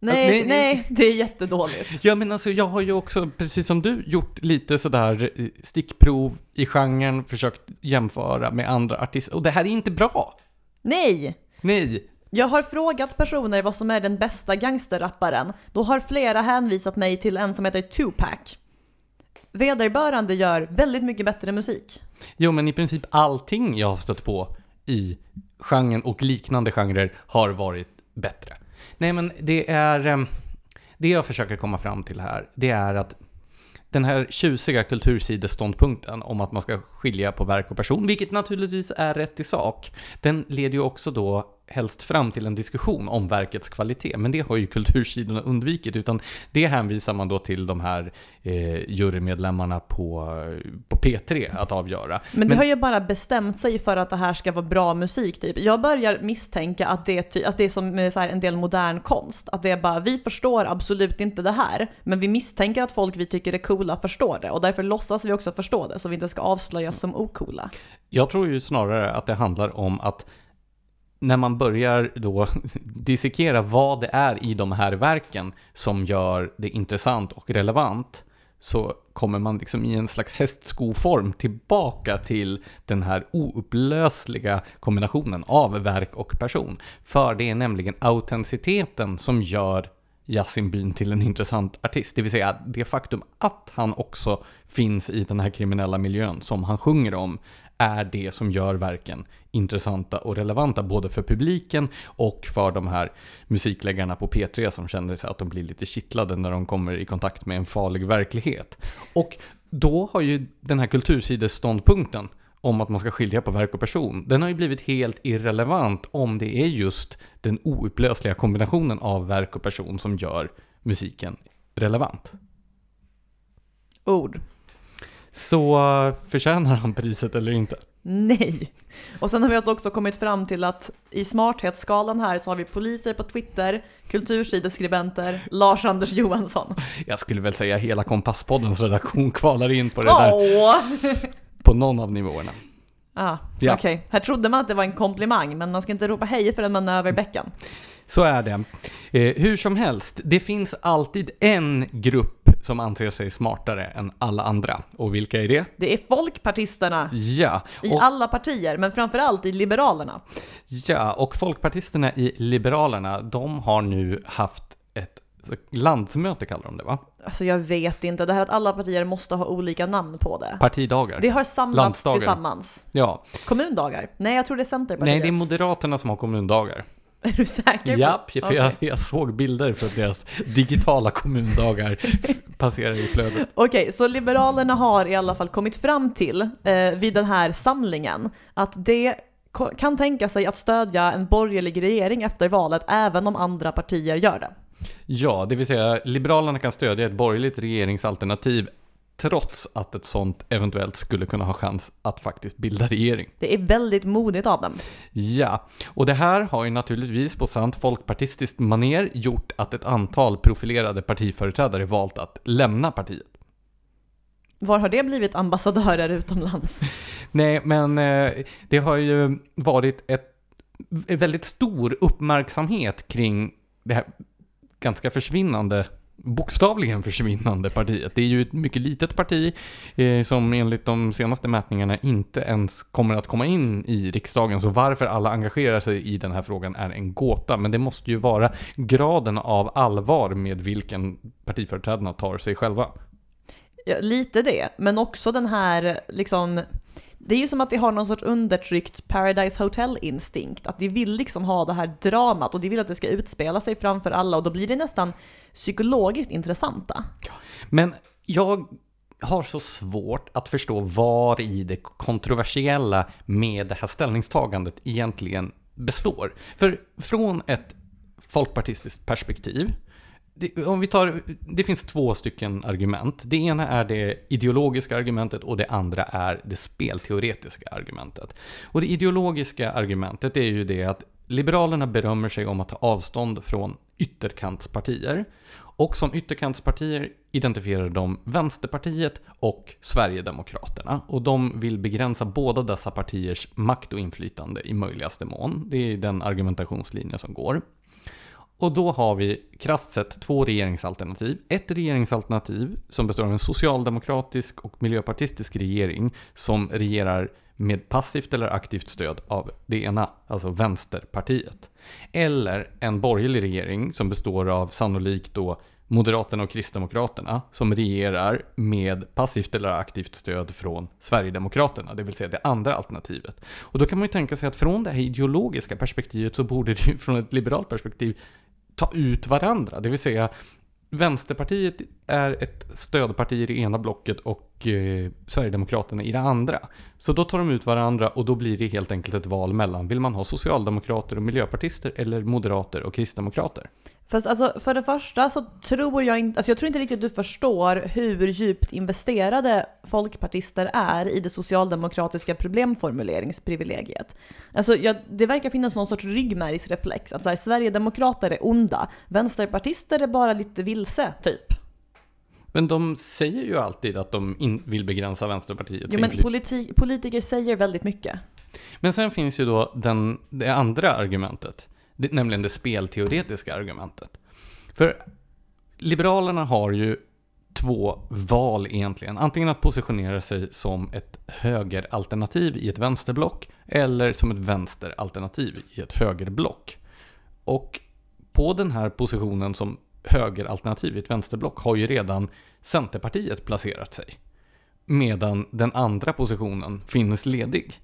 Nej, nej, nej, det är jättedåligt. Ja men alltså jag har ju också, precis som du, gjort lite sådär eh, stickprov i genren, försökt jämföra med andra artister. Och det här är inte bra! Nej! Nej! Jag har frågat personer vad som är den bästa gangsterrapparen. Då har flera hänvisat mig till en som heter Tupac. Vederbörande gör väldigt mycket bättre musik. Jo men i princip allting jag har stött på i genren och liknande genrer har varit bättre. Nej men det är... Ehm, det jag försöker komma fram till här, det är att den här tjusiga kultursideståndpunkten om att man ska skilja på verk och person, vilket naturligtvis är rätt i sak, den leder ju också då helst fram till en diskussion om verkets kvalitet, men det har ju kultursidorna undvikit, utan det hänvisar man då till de här eh, jurymedlemmarna på, på P3 att avgöra. Men det har ju bara bestämt sig för att det här ska vara bra musik typ. Jag börjar misstänka att det är, ty- att det är som här en del modern konst, att det är bara vi förstår absolut inte det här, men vi misstänker att folk vi tycker är coola förstår det och därför låtsas vi också förstå det så vi inte ska avslöjas som ocoola. Jag tror ju snarare att det handlar om att när man börjar då dissekera vad det är i de här verken som gör det intressant och relevant så kommer man liksom i en slags hästskoform tillbaka till den här oupplösliga kombinationen av verk och person. För det är nämligen autenticiteten som gör Yasin Byn till en intressant artist. Det vill säga det faktum att han också finns i den här kriminella miljön som han sjunger om är det som gör verken intressanta och relevanta både för publiken och för de här musikläggarna på P3 som känner sig att de blir lite kittlade när de kommer i kontakt med en farlig verklighet. Och då har ju den här kultursidesståndpunkten om att man ska skilja på verk och person, den har ju blivit helt irrelevant om det är just den oupplösliga kombinationen av verk och person som gör musiken relevant. Ord. Så förtjänar han priset eller inte? Nej. Och sen har vi alltså också kommit fram till att i smarthetsskalan här så har vi poliser på Twitter, kultursideskribenter, Lars-Anders Johansson. Jag skulle väl säga hela Kompasspoddens redaktion kvalar in på det där Åh! på någon av nivåerna. Ah, Ja. Okej, här trodde man att det var en komplimang, men man ska inte ropa hej förrän man är över bäcken. Så är det. Eh, hur som helst, det finns alltid en grupp som anser sig smartare än alla andra. Och vilka är det? Det är folkpartisterna Ja, i och, alla partier, men framförallt i Liberalerna. ja, och folkpartisterna i Liberalerna, de har nu haft ett landsmöte kallar de det va? Alltså jag vet inte, det här att alla partier måste ha olika namn på det. Partidagar. Det har samlats Landsdagar. tillsammans. Ja, Kommundagar? Nej, jag tror det är Centerpartiet. nej det är Moderaterna som har kommundagar. Är du säker? på- Japp, för jag, Okej. jag såg bilder från deras digitala kommundagar passera i flödet. Okej, så Liberalerna har i alla fall kommit fram till eh, vid den här samlingen att det kan tänka sig att stödja en borgerlig regering efter valet även om andra partier gör det. Ja, det vill säga Liberalerna kan stödja ett borgerligt regeringsalternativ trots att ett sånt eventuellt skulle kunna ha chans att faktiskt bilda regering. Det är väldigt modigt av dem. Ja, och det här har ju naturligtvis på sant folkpartistiskt maner gjort att ett antal profilerade partiföreträdare valt att lämna partiet. Var har det blivit ambassadörer utomlands? Nej, men eh, det har ju varit ett en väldigt stor uppmärksamhet kring det här ganska försvinnande bokstavligen försvinnande partiet. Det är ju ett mycket litet parti eh, som enligt de senaste mätningarna inte ens kommer att komma in i riksdagen. Så varför alla engagerar sig i den här frågan är en gåta. Men det måste ju vara graden av allvar med vilken partiföreträdarna tar sig själva. Ja, lite det, men också den här liksom det är ju som att det har någon sorts undertryckt Paradise Hotel-instinkt, att de vill liksom ha det här dramat och de vill att det ska utspela sig framför alla och då blir det nästan psykologiskt intressanta. Men jag har så svårt att förstå var i det kontroversiella med det här ställningstagandet egentligen består. För från ett folkpartistiskt perspektiv det, om vi tar, det finns två stycken argument. Det ena är det ideologiska argumentet och det andra är det spelteoretiska argumentet. Och det ideologiska argumentet är ju det att Liberalerna berömmer sig om att ta avstånd från ytterkantspartier. Och som ytterkantspartier identifierar de Vänsterpartiet och Sverigedemokraterna. Och de vill begränsa båda dessa partiers makt och inflytande i möjligaste mån. Det är den argumentationslinje som går. Och då har vi krasst sett två regeringsalternativ. Ett regeringsalternativ som består av en socialdemokratisk och miljöpartistisk regering som regerar med passivt eller aktivt stöd av det ena, alltså Vänsterpartiet. Eller en borgerlig regering som består av sannolikt då Moderaterna och Kristdemokraterna som regerar med passivt eller aktivt stöd från Sverigedemokraterna, det vill säga det andra alternativet. Och då kan man ju tänka sig att från det här ideologiska perspektivet så borde det ju från ett liberalt perspektiv ta ut varandra, det vill säga Vänsterpartiet är ett stödparti i det ena blocket och eh, Sverigedemokraterna i det andra. Så då tar de ut varandra och då blir det helt enkelt ett val mellan, vill man ha socialdemokrater och miljöpartister eller moderater och kristdemokrater? Fast alltså, för det första så tror jag inte, alltså jag tror inte riktigt du förstår hur djupt investerade folkpartister är i det socialdemokratiska problemformuleringsprivilegiet. Alltså jag, det verkar finnas någon sorts ryggmärgsreflex, att så här, Sverigedemokrater är onda, vänsterpartister är bara lite vilse, typ. Men de säger ju alltid att de vill begränsa Vänsterpartiets Jo men politi- politiker säger väldigt mycket. Men sen finns ju då den, det andra argumentet, det, nämligen det spelteoretiska argumentet. För Liberalerna har ju två val egentligen. Antingen att positionera sig som ett högeralternativ i ett vänsterblock eller som ett vänsteralternativ i ett högerblock. Och på den här positionen som högeralternativ i ett vänsterblock har ju redan Centerpartiet placerat sig. Medan den andra positionen finns ledig.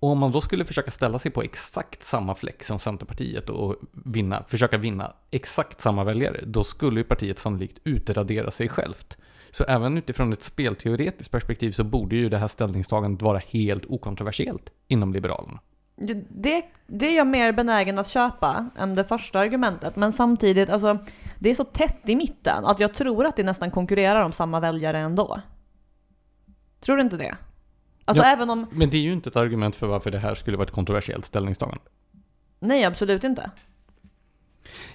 Och om man då skulle försöka ställa sig på exakt samma fläck som Centerpartiet och vinna, försöka vinna exakt samma väljare, då skulle ju partiet sannolikt utradera sig självt. Så även utifrån ett spelteoretiskt perspektiv så borde ju det här ställningstagandet vara helt okontroversiellt inom Liberalerna. Det, det är jag mer benägen att köpa än det första argumentet, men samtidigt, alltså, det är så tätt i mitten att jag tror att det nästan konkurrerar om samma väljare ändå. Tror du inte det? Alltså Ja. även om, Men det är ju inte ett argument för varför det här skulle vara ett kontroversiellt ställningstagande. nej absolut inte.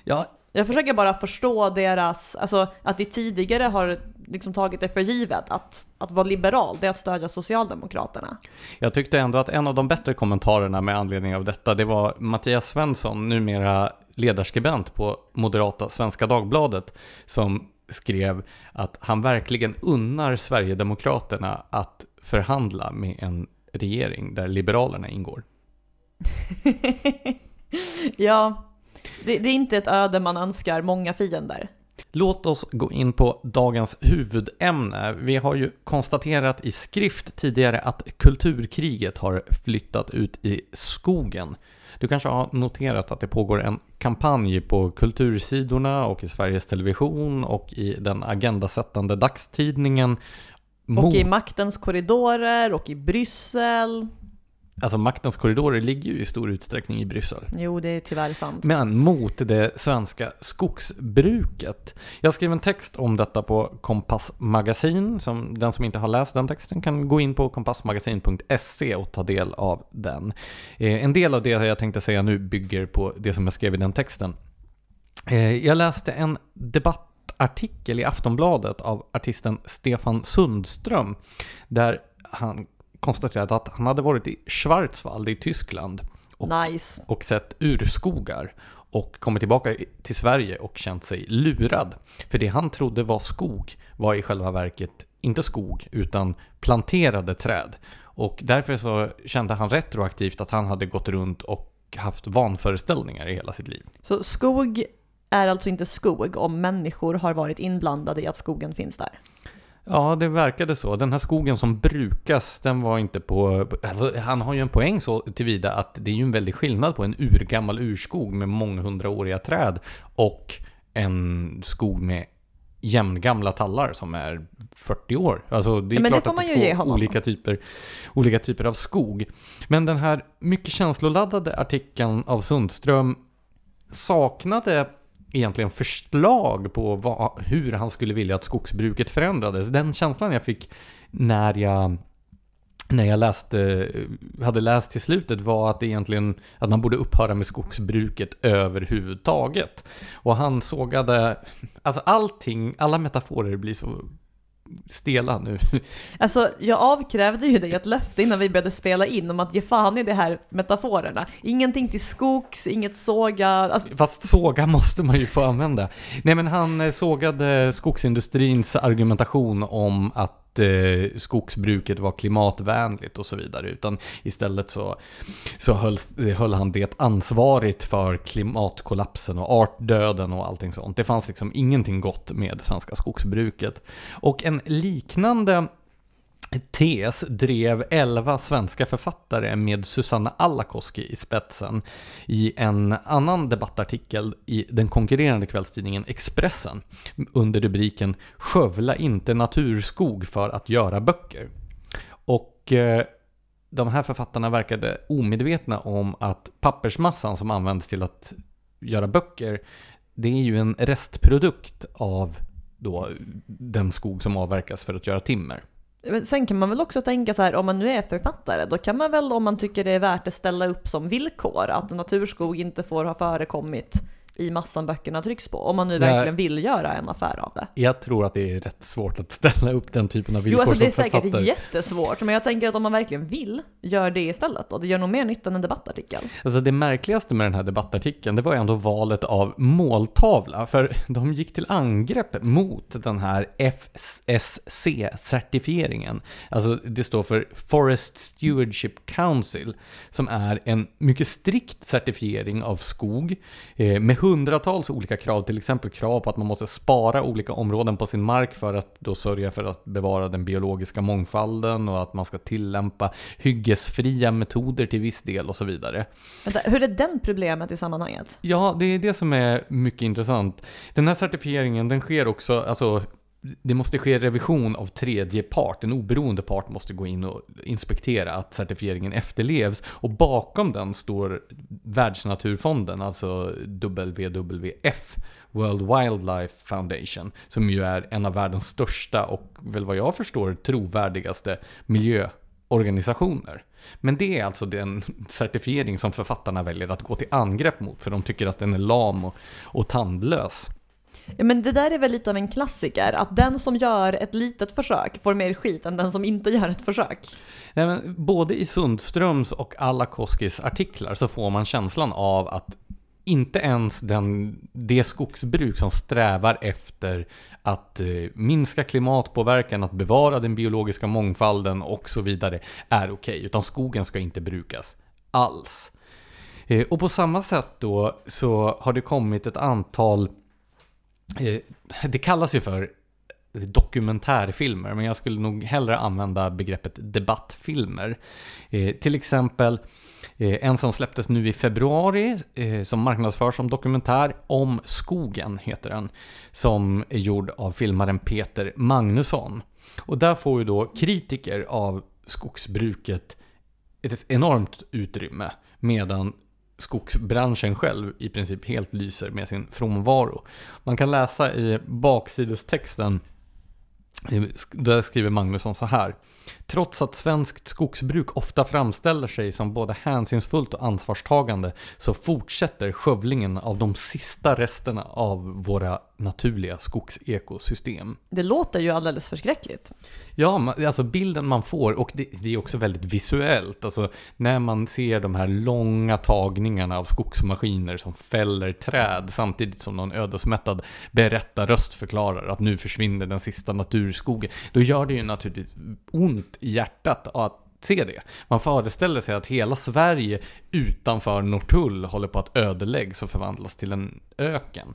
Ja, Jag försöker bara förstå deras, alltså att de tidigare har liksom tagit det för givet att, att vara liberal, det är att stödja Socialdemokraterna. Jag tyckte ändå att en av de bättre kommentarerna med anledning av detta, det var Mattias Svensson, numera ledarskribent på moderata Svenska Dagbladet, som skrev att han verkligen unnar Sverigedemokraterna att förhandla med en regering där Liberalerna ingår. ja, det, det är inte ett öde man önskar många fiender. Låt oss gå in på dagens huvudämne. Vi har ju konstaterat i skrift tidigare att kulturkriget har flyttat ut i skogen. Du kanske har noterat att det pågår en kampanj på kultursidorna och i Sveriges Television och i den agendasättande dagstidningen mot, Och i maktens korridorer och i Bryssel. Alltså maktens korridorer ligger ju i stor utsträckning i Bryssel. Jo, det är tyvärr sant. Men mot det svenska skogsbruket. Jag skrev en text om detta på Kompass Magasin. Som, den som inte har läst den texten kan gå in på kompassmagasin.se och ta del av den. Eh, en del av det jag tänkte säga nu bygger på det som jag skrev i den texten. Eh, jag läste en debattartikel i Aftonbladet av artisten Stefan Sundström. Där han konstaterade att han hade varit i Schwarzwald i Tyskland och Nice. och sett urskogar och kommit tillbaka till Sverige och känt sig lurad. För det han trodde var skog var i själva verket inte skog utan planterade träd. Och därför så kände han retroaktivt att han hade gått runt och haft vanföreställningar i hela sitt liv. Så skog är alltså inte skog om människor har varit inblandade i att skogen finns där. Ja, det verkade så. Den här skogen som brukas, den var inte på... Alltså, han har ju en poäng så tillvida att det är ju en väldig skillnad på en urgammal urskog med månghundraåriga träd och en skog med jämngamla tallar som är 40 år. Alltså det är Ja, det klart får att det är två olika typer, olika typer av skog. Men den här mycket känsloladdade artikeln av Sundström saknade egentligen förslag på vad, hur han skulle vilja att skogsbruket förändrades. Den känslan jag fick när jag när jag läste, hade läst till slutet var att egentligen att man borde upphöra med skogsbruket överhuvudtaget. Och han sågade, alltså allting, alla metaforer blir så stela nu. Alltså, jag avkrävde ju dig ett löfte innan vi började spela in om att ge fan i de här metaforerna. Ingenting till skogs, inget såga, alltså, Fast såga måste man ju få använda. Nej men han eh, sågade skogsindustrins argumentation om att eh, skogsbruket var klimatvänligt och så vidare. Utan istället så, så höll, höll han det ansvarigt för klimatkollapsen och artdöden och allting sånt. Det fanns liksom ingenting gott med det svenska skogsbruket. Och en liknande tes drev 11 svenska författare med Susanna Alakoski i spetsen i en annan debattartikel i den konkurrerande kvällstidningen Expressen under rubriken “Skövla inte naturskog för att göra böcker”. Och eh, de här författarna verkade omedvetna om att pappersmassan som används till att göra böcker, det är ju en restprodukt av då den skog som avverkas för att göra timmer. Sen kan man väl också tänka så här, om man nu är författare, då kan man väl om man tycker det är värt att ställa upp som villkor att naturskog inte får ha förekommit i massan böckerna trycks på. Om man nu verkligen vill göra en affär av det. Jag tror att det är rätt svårt att ställa upp den typen av villkor Jo, alltså det är säkert jättesvårt, men jag tänker att om man verkligen vill, gör det istället. Och det gör nog mer nytta än en debattartikel. Alltså det märkligaste med den här debattartikeln, det var ju ändå valet av måltavla. För de gick till angrepp mot den här FSC-certifieringen. Alltså det står för Forest Stewardship Council, som är en mycket strikt certifiering av skog eh, med hundratals olika krav, till exempel krav på att man måste spara olika områden på sin mark för att då sörja för att bevara den biologiska mångfalden och att man ska tillämpa hyggesfria metoder till viss del och så vidare. Vänta, hur är den problemet i sammanhanget? Ja, det är det som är mycket intressant. Den här certifieringen, den sker också, alltså det måste ske revision av tredje part. En oberoende part måste gå in och inspektera att certifieringen efterlevs. Och bakom den står Världsnaturfonden, alltså WWF, World Wildlife Foundation, som ju är en av världens största och väl vad jag förstår trovärdigaste miljöorganisationer. Men det är alltså den certifiering som författarna väljer att gå till angrepp mot, för de tycker att den är lam och, och tandlös. Ja, men det där är väl lite av en klassiker, att den som gör ett litet försök får mer skit än den som inte gör ett försök. Nej, men både i Sundströms och Alakoskis artiklar så får man känslan av att inte ens den, det skogsbruk som strävar efter att eh, minska klimatpåverkan, att bevara den biologiska mångfalden och så vidare är okej, utan skogen ska inte brukas alls. Eh, och på samma sätt då så har det kommit ett antal Eh, Eh, det kallas ju för dokumentärfilmer, men jag skulle nog hellre använda begreppet debattfilmer. Eh, till exempel eh, en som släpptes nu i februari, eh, som marknadsförs som dokumentär, Om skogen heter den, som är gjord av filmaren Peter Magnusson. Och där får ju då kritiker av skogsbruket ett enormt utrymme, medan skogsbranschen själv i princip helt lyser med sin frånvaro. Man kan läsa i baksidestexten, där skriver Magnusson så här. Trots att svenskt skogsbruk ofta framställer sig som både hänsynsfullt och ansvarstagande så fortsätter skövlingen av de sista resterna av våra naturliga skogsekosystem. Det låter ju alldeles förskräckligt. Ja, alltså bilden man får, och det, det, är också väldigt visuellt. Alltså när man ser de här långa tagningarna av skogsmaskiner som fäller träd samtidigt som någon ödesmättad berättarröst förklarar att nu försvinner den sista naturskogen. Då gör det ju naturligtvis ont i hjärtat att se det. Man föreställer sig att hela Sverige utanför Norrtull håller på att ödeläggas och förvandlas till en öken.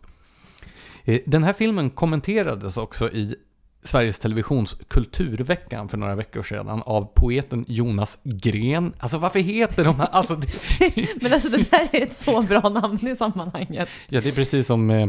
Eh, den här filmen kommenterades också i Sveriges Televisions Kulturveckan för några veckor sedan av poeten Jonas Gren. Alltså varför heter de här? Alltså, det... Men alltså det där är ett så bra namn i sammanhanget. Ja, det är precis som eh,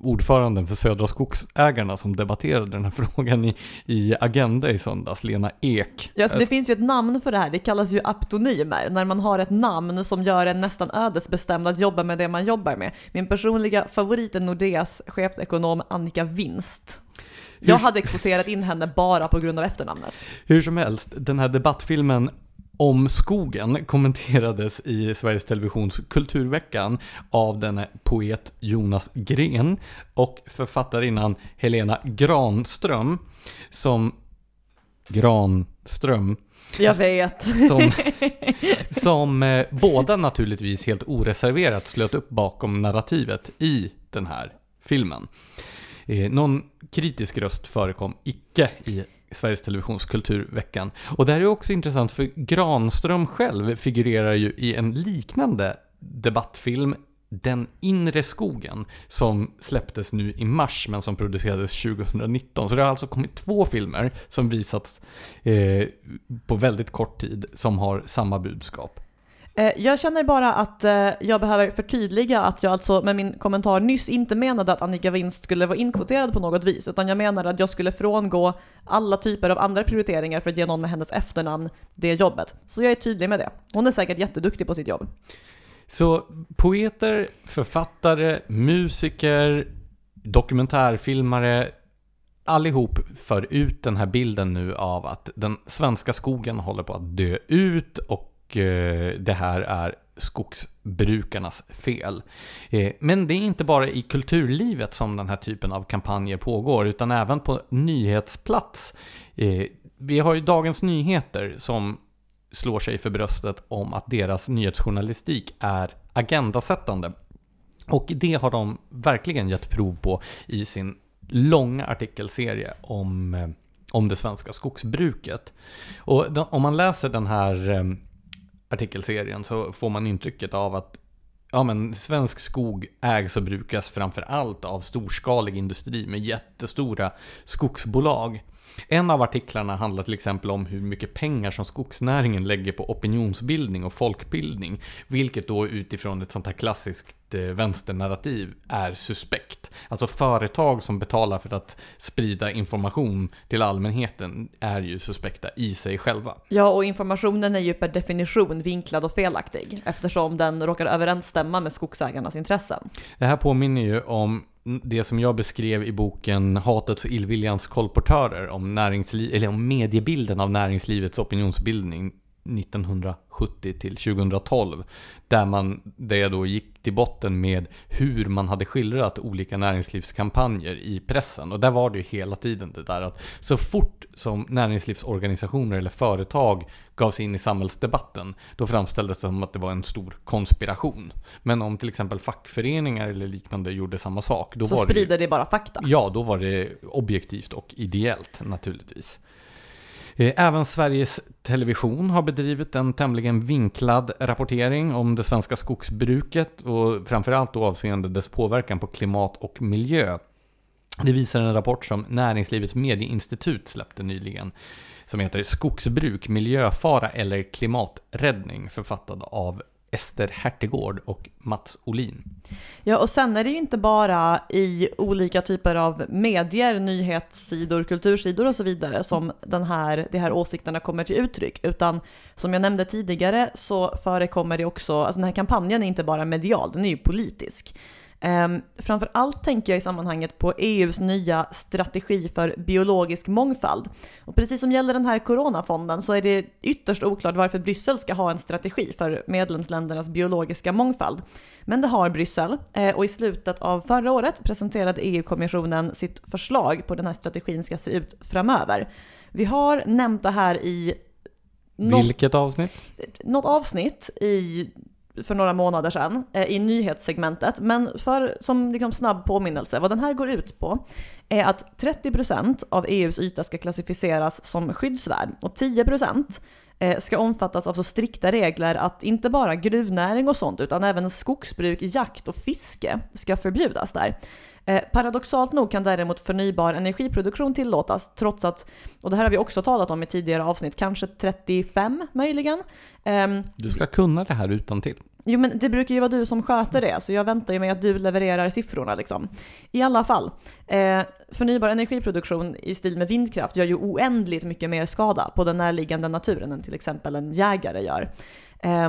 ordföranden för Södra Skogsägarna som debatterade den här frågan i, i Agenda i söndags, Lena Ek. Ja, alltså det finns ju ett namn för det här, det kallas ju aptonymer, när man har ett namn som gör en nästan ödesbestämd att jobba med det man jobbar med. Min personliga favorit är Nordeas chefsekonom Annika Winst. Jag hade kvoterat in henne bara på grund av efternamnet. Hur som helst, den här debattfilmen om skogen kommenterades i Sveriges Televisions Kulturveckan av denne poet Jonas Gren och författarinnan Helena Granström som Granström jag vet. Som, som eh, båda naturligtvis helt oreserverat slöt upp bakom narrativet i den här filmen. Eh, någon kritisk röst förekom icke i Sveriges Televisions Kulturveckan. Och det här är också intressant för Granström själv figurerar ju i en liknande debattfilm Den inre skogen som släpptes nu i mars men som producerades 2019. Så det har alltså kommit två filmer som visats eh, på väldigt kort tid som har samma budskap. Eh, jag känner bara att eh, jag behöver förtydliga att jag alltså med min kommentar nyss inte menade att Annika Winst skulle vara inkvoterad på något vis, utan jag menade att jag skulle frångå alla typer av andra prioriteringar för att ge någon med hennes efternamn det jobbet. Så jag är tydlig med det. Hon är säkert jätteduktig på sitt jobb. Så poeter, författare, musiker, dokumentärfilmare, allihop för ut den här bilden nu av att den svenska skogen håller på att dö ut och Eh, det här är skogsbrukarnas fel. Eh, men det är inte bara i kulturlivet som den här typen av kampanjer pågår, utan även på nyhetsplats. Eh, vi har ju Dagens Nyheter som slår sig för bröstet om att deras nyhetsjournalistik är agendasättande. Och det har de verkligen gett prov på i sin långa artikelserie om, eh, om det svenska skogsbruket. Och om man läser den här eh, artikelserien så får man intrycket av att ja, men svensk skog ägs och brukas framför allt av storskalig industri med jättestora skogsbolag. En av artiklarna handlar till exempel om hur mycket pengar som skogsnäringen lägger på opinionsbildning och folkbildning, vilket då utifrån ett sånt här klassiskt vänsternarrativ är suspekt. Alltså företag som betalar för att sprida information till allmänheten är ju suspekta i sig själva. Ja, och informationen är ju per definition vinklad och felaktig eftersom den råkar överensstämma med skogsägarnas intressen. Det här påminner ju om det som jag beskrev i boken Hatets och illviljans kolportörer om, eller om mediebilden av näringslivets opinionsbildning 1970 till 2012. Där, man, där jag då gick till botten med hur man hade skildrat olika näringslivskampanjer i pressen. Och där var det ju hela tiden det där att så fort som näringslivsorganisationer eller företag gav sig in i samhällsdebatten, då framställdes det som att det var en stor konspiration. Men om till exempel fackföreningar eller liknande gjorde samma sak, då så var sprider det, det bara fakta? Ja, då var det objektivt och ideellt naturligtvis. Eh, även Sveriges Television har bedrivit en tämligen vinklad rapportering om det svenska skogsbruket och framförallt då avseende dess påverkan på klimat och miljö. Det visar en rapport som Näringslivets medieinstitut släppte nyligen som heter Skogsbruk, miljöfara eller klimaträddning författad av Ester Hertegård och Mats Olin. Ja, och sen är det ju inte bara i olika typer av medier, nyhetssidor, kultursidor och så vidare som den här, de här åsikterna kommer till uttryck, utan som jag nämnde tidigare så förekommer det också, alltså den här kampanjen är inte bara medial, den är ju politisk. Um, framför allt tänker jag i sammanhanget på EUs nya strategi för biologisk mångfald. Och precis som gäller den här coronafonden så är det ytterst oklart varför Bryssel ska ha en strategi för medlemsländernas biologiska mångfald. Men det har Bryssel eh, och i slutet av förra året presenterade EU-kommissionen sitt förslag på hur den här strategin ska se ut framöver. Vi har nämnt det här i Vilket avsnitt? Något avsnitt i för några månader sedan eh, i nyhetssegmentet. Men för, som liksom snabb påminnelse, vad den här går ut på är att 30% av EUs yta ska klassificeras som skyddsvärd och 10% eh, ska omfattas av så strikta regler att inte bara gruvnäring och sånt utan även skogsbruk, jakt och fiske ska förbjudas där. Eh, paradoxalt nog kan däremot förnybar energiproduktion tillåtas trots att, och det här har vi också talat om i tidigare avsnitt, kanske 35 möjligen. Eh, du ska kunna det här utan till. Jo men det brukar ju vara du som sköter det, så jag väntar ju med att du levererar siffrorna liksom. I alla fall, eh, förnybar energiproduktion i stil med vindkraft gör ju oändligt mycket mer skada på den närliggande naturen än till exempel en jägare gör. Eh,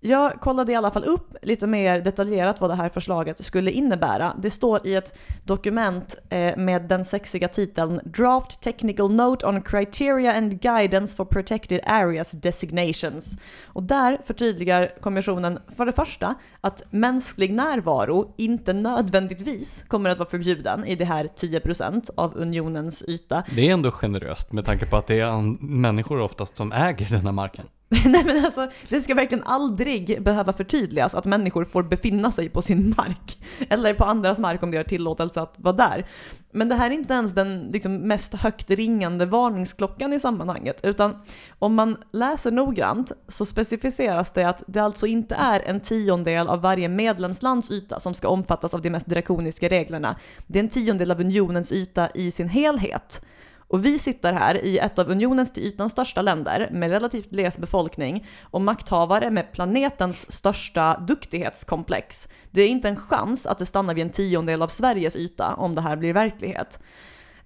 jag kollade i alla fall upp lite mer detaljerat vad det här förslaget skulle innebära. Det står i ett dokument eh, med den sexiga titeln “Draft Technical Note on Criteria and Guidance for Protected Areas Designations”. Och där förtydligar kommissionen för det första att mänsklig närvaro inte nödvändigtvis kommer att vara förbjuden i det här 10% av unionens yta. Det är ändå generöst med tanke på att det är människor oftast som äger den här marken. Nej men alltså, det ska verkligen aldrig behöva förtydligas att människor får befinna sig på sin mark. Eller på andras mark om de har tillåtelse att vara där. Men det här är inte ens den liksom, mest högt ringande varningsklockan i sammanhanget. Utan om man läser noggrant så specificeras det att det alltså inte är en tiondel av varje medlemslands yta som ska omfattas av de mest drakoniska reglerna. Det är en tiondel av unionens yta i sin helhet. Och vi sitter här i ett av unionens till ytan största länder med relativt gles befolkning och makthavare med planetens största duktighetskomplex. Det är inte en chans att det stannar vid en tiondel av Sveriges yta om det här blir verklighet.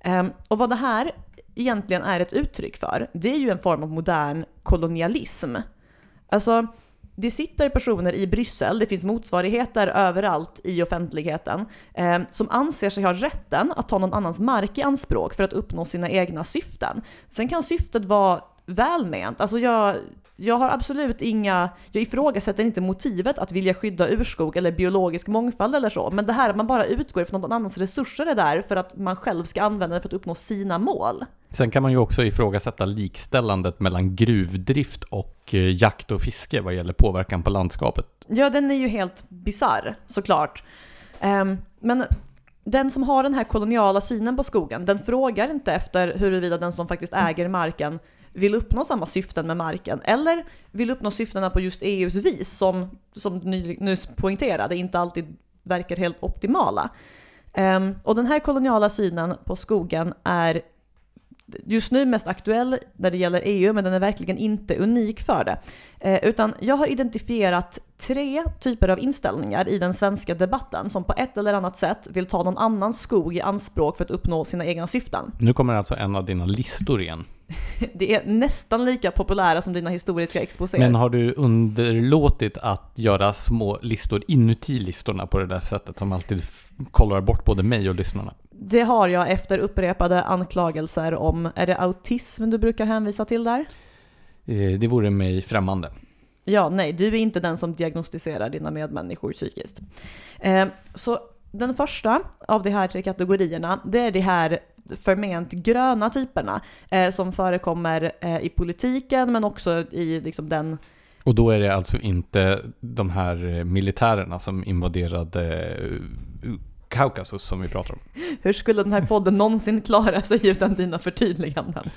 Ehm, och vad det här egentligen är ett uttryck för, det är ju en form av modern kolonialism. Alltså, det sitter personer i Bryssel, det finns motsvarigheter överallt i offentligheten, eh, som anser sig ha rätten att ta någon annans mark i anspråk för att uppnå sina egna syften. Sen kan syftet vara välment. Alltså jag, jag har absolut inga, jag ifrågasätter inte motivet att vilja skydda urskog eller biologisk mångfald eller så, men det här att man bara utgår ifrån någon annans resurser är där för att man själv ska använda det för att uppnå sina mål. Sen kan man ju också ifrågasätta likställandet mellan gruvdrift och eh, jakt och fiske vad gäller påverkan på landskapet. Ja, den är ju helt bizarr såklart. Um, men den som har den här koloniala synen på skogen, den frågar inte efter huruvida den som faktiskt äger marken vill uppnå samma syften med marken eller vill uppnå syftena på just EUs vis som, som du nyss poängterade inte alltid verkar helt optimala. Um, och den här koloniala synen på skogen är just nu mest aktuell när det gäller EU, men den är verkligen inte unik för det. Eh, utan jag har identifierat tre typer av inställningar i den svenska debatten som på ett eller annat sätt vill ta någon annans skog i anspråk för att uppnå sina egna syften. Nu kommer alltså en av dina listor igen. Det är nästan lika populära som dina historiska exposéer. Men har du underlåtit att göra små listor inuti listorna på det där sättet som alltid kollar bort både mig och lyssnarna? Det har jag efter upprepade anklagelser om, är det autism du brukar hänvisa till där? Eh, det vore mig främmande. Ja, nej, du är inte den som diagnostiserar dina medmänniskor psykiskt. Eh, så den första av de här tre kategorierna, det är de här förment gröna typerna eh, som förekommer i politiken men också i liksom, den och då är det alltså inte de här militärerna som invaderade Kaukasus som vi pratar om. Hur skulle den här podden någonsin klara sig utan dina förtydliganden?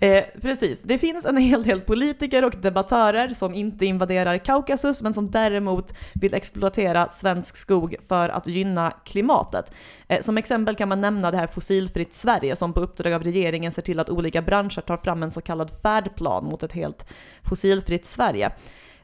Eh, precis, det finns en hel del politiker och debattörer som inte invaderar Kaukasus men som däremot vill exploatera svensk skog för att gynna klimatet. Eh, som exempel kan man nämna det här Fossilfritt Sverige som på uppdrag av regeringen ser till att olika branscher tar fram en så kallad färdplan mot ett helt fossilfritt Sverige.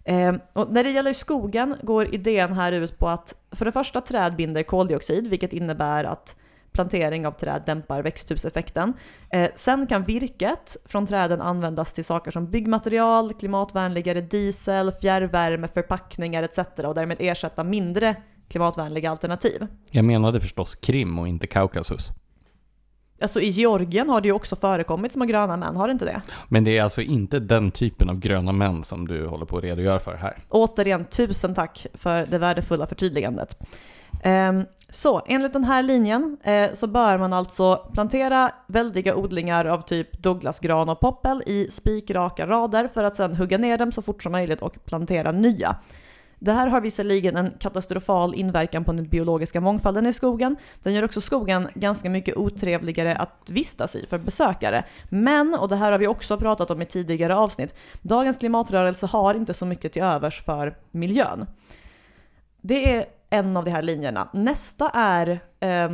Eh, och när det gäller skogen går idén här ut på att för det första träd binder koldioxid, vilket innebär att plantering av träd dämpar växthuseffekten. Eh, sen kan virket från träden användas till saker som byggmaterial, klimatvänligare diesel, fjärrvärme, förpackningar etc. och därmed ersätta mindre klimatvänliga alternativ. Jag menade förstås Krim och inte Kaukasus. Alltså i Georgien har det ju också förekommit små gröna män, har det inte det? Men det är alltså inte den typen av gröna män som du håller på att redogöra för här? Återigen, tusen tack för det värdefulla förtydligandet. Ehm, så enligt den här linjen eh, så bör man alltså plantera väldiga odlingar av typ Douglasgran och poppel i spikraka rader för att sedan hugga ner dem så fort som möjligt och plantera nya. Det här har visserligen en katastrofal inverkan på den biologiska mångfalden i skogen. Den gör också skogen ganska mycket otrevligare att vistas i för besökare. Men, och det här har vi också pratat om i tidigare avsnitt, dagens klimatrörelse har inte så mycket till övers för miljön. Det är en av de här linjerna. Nästa är eh,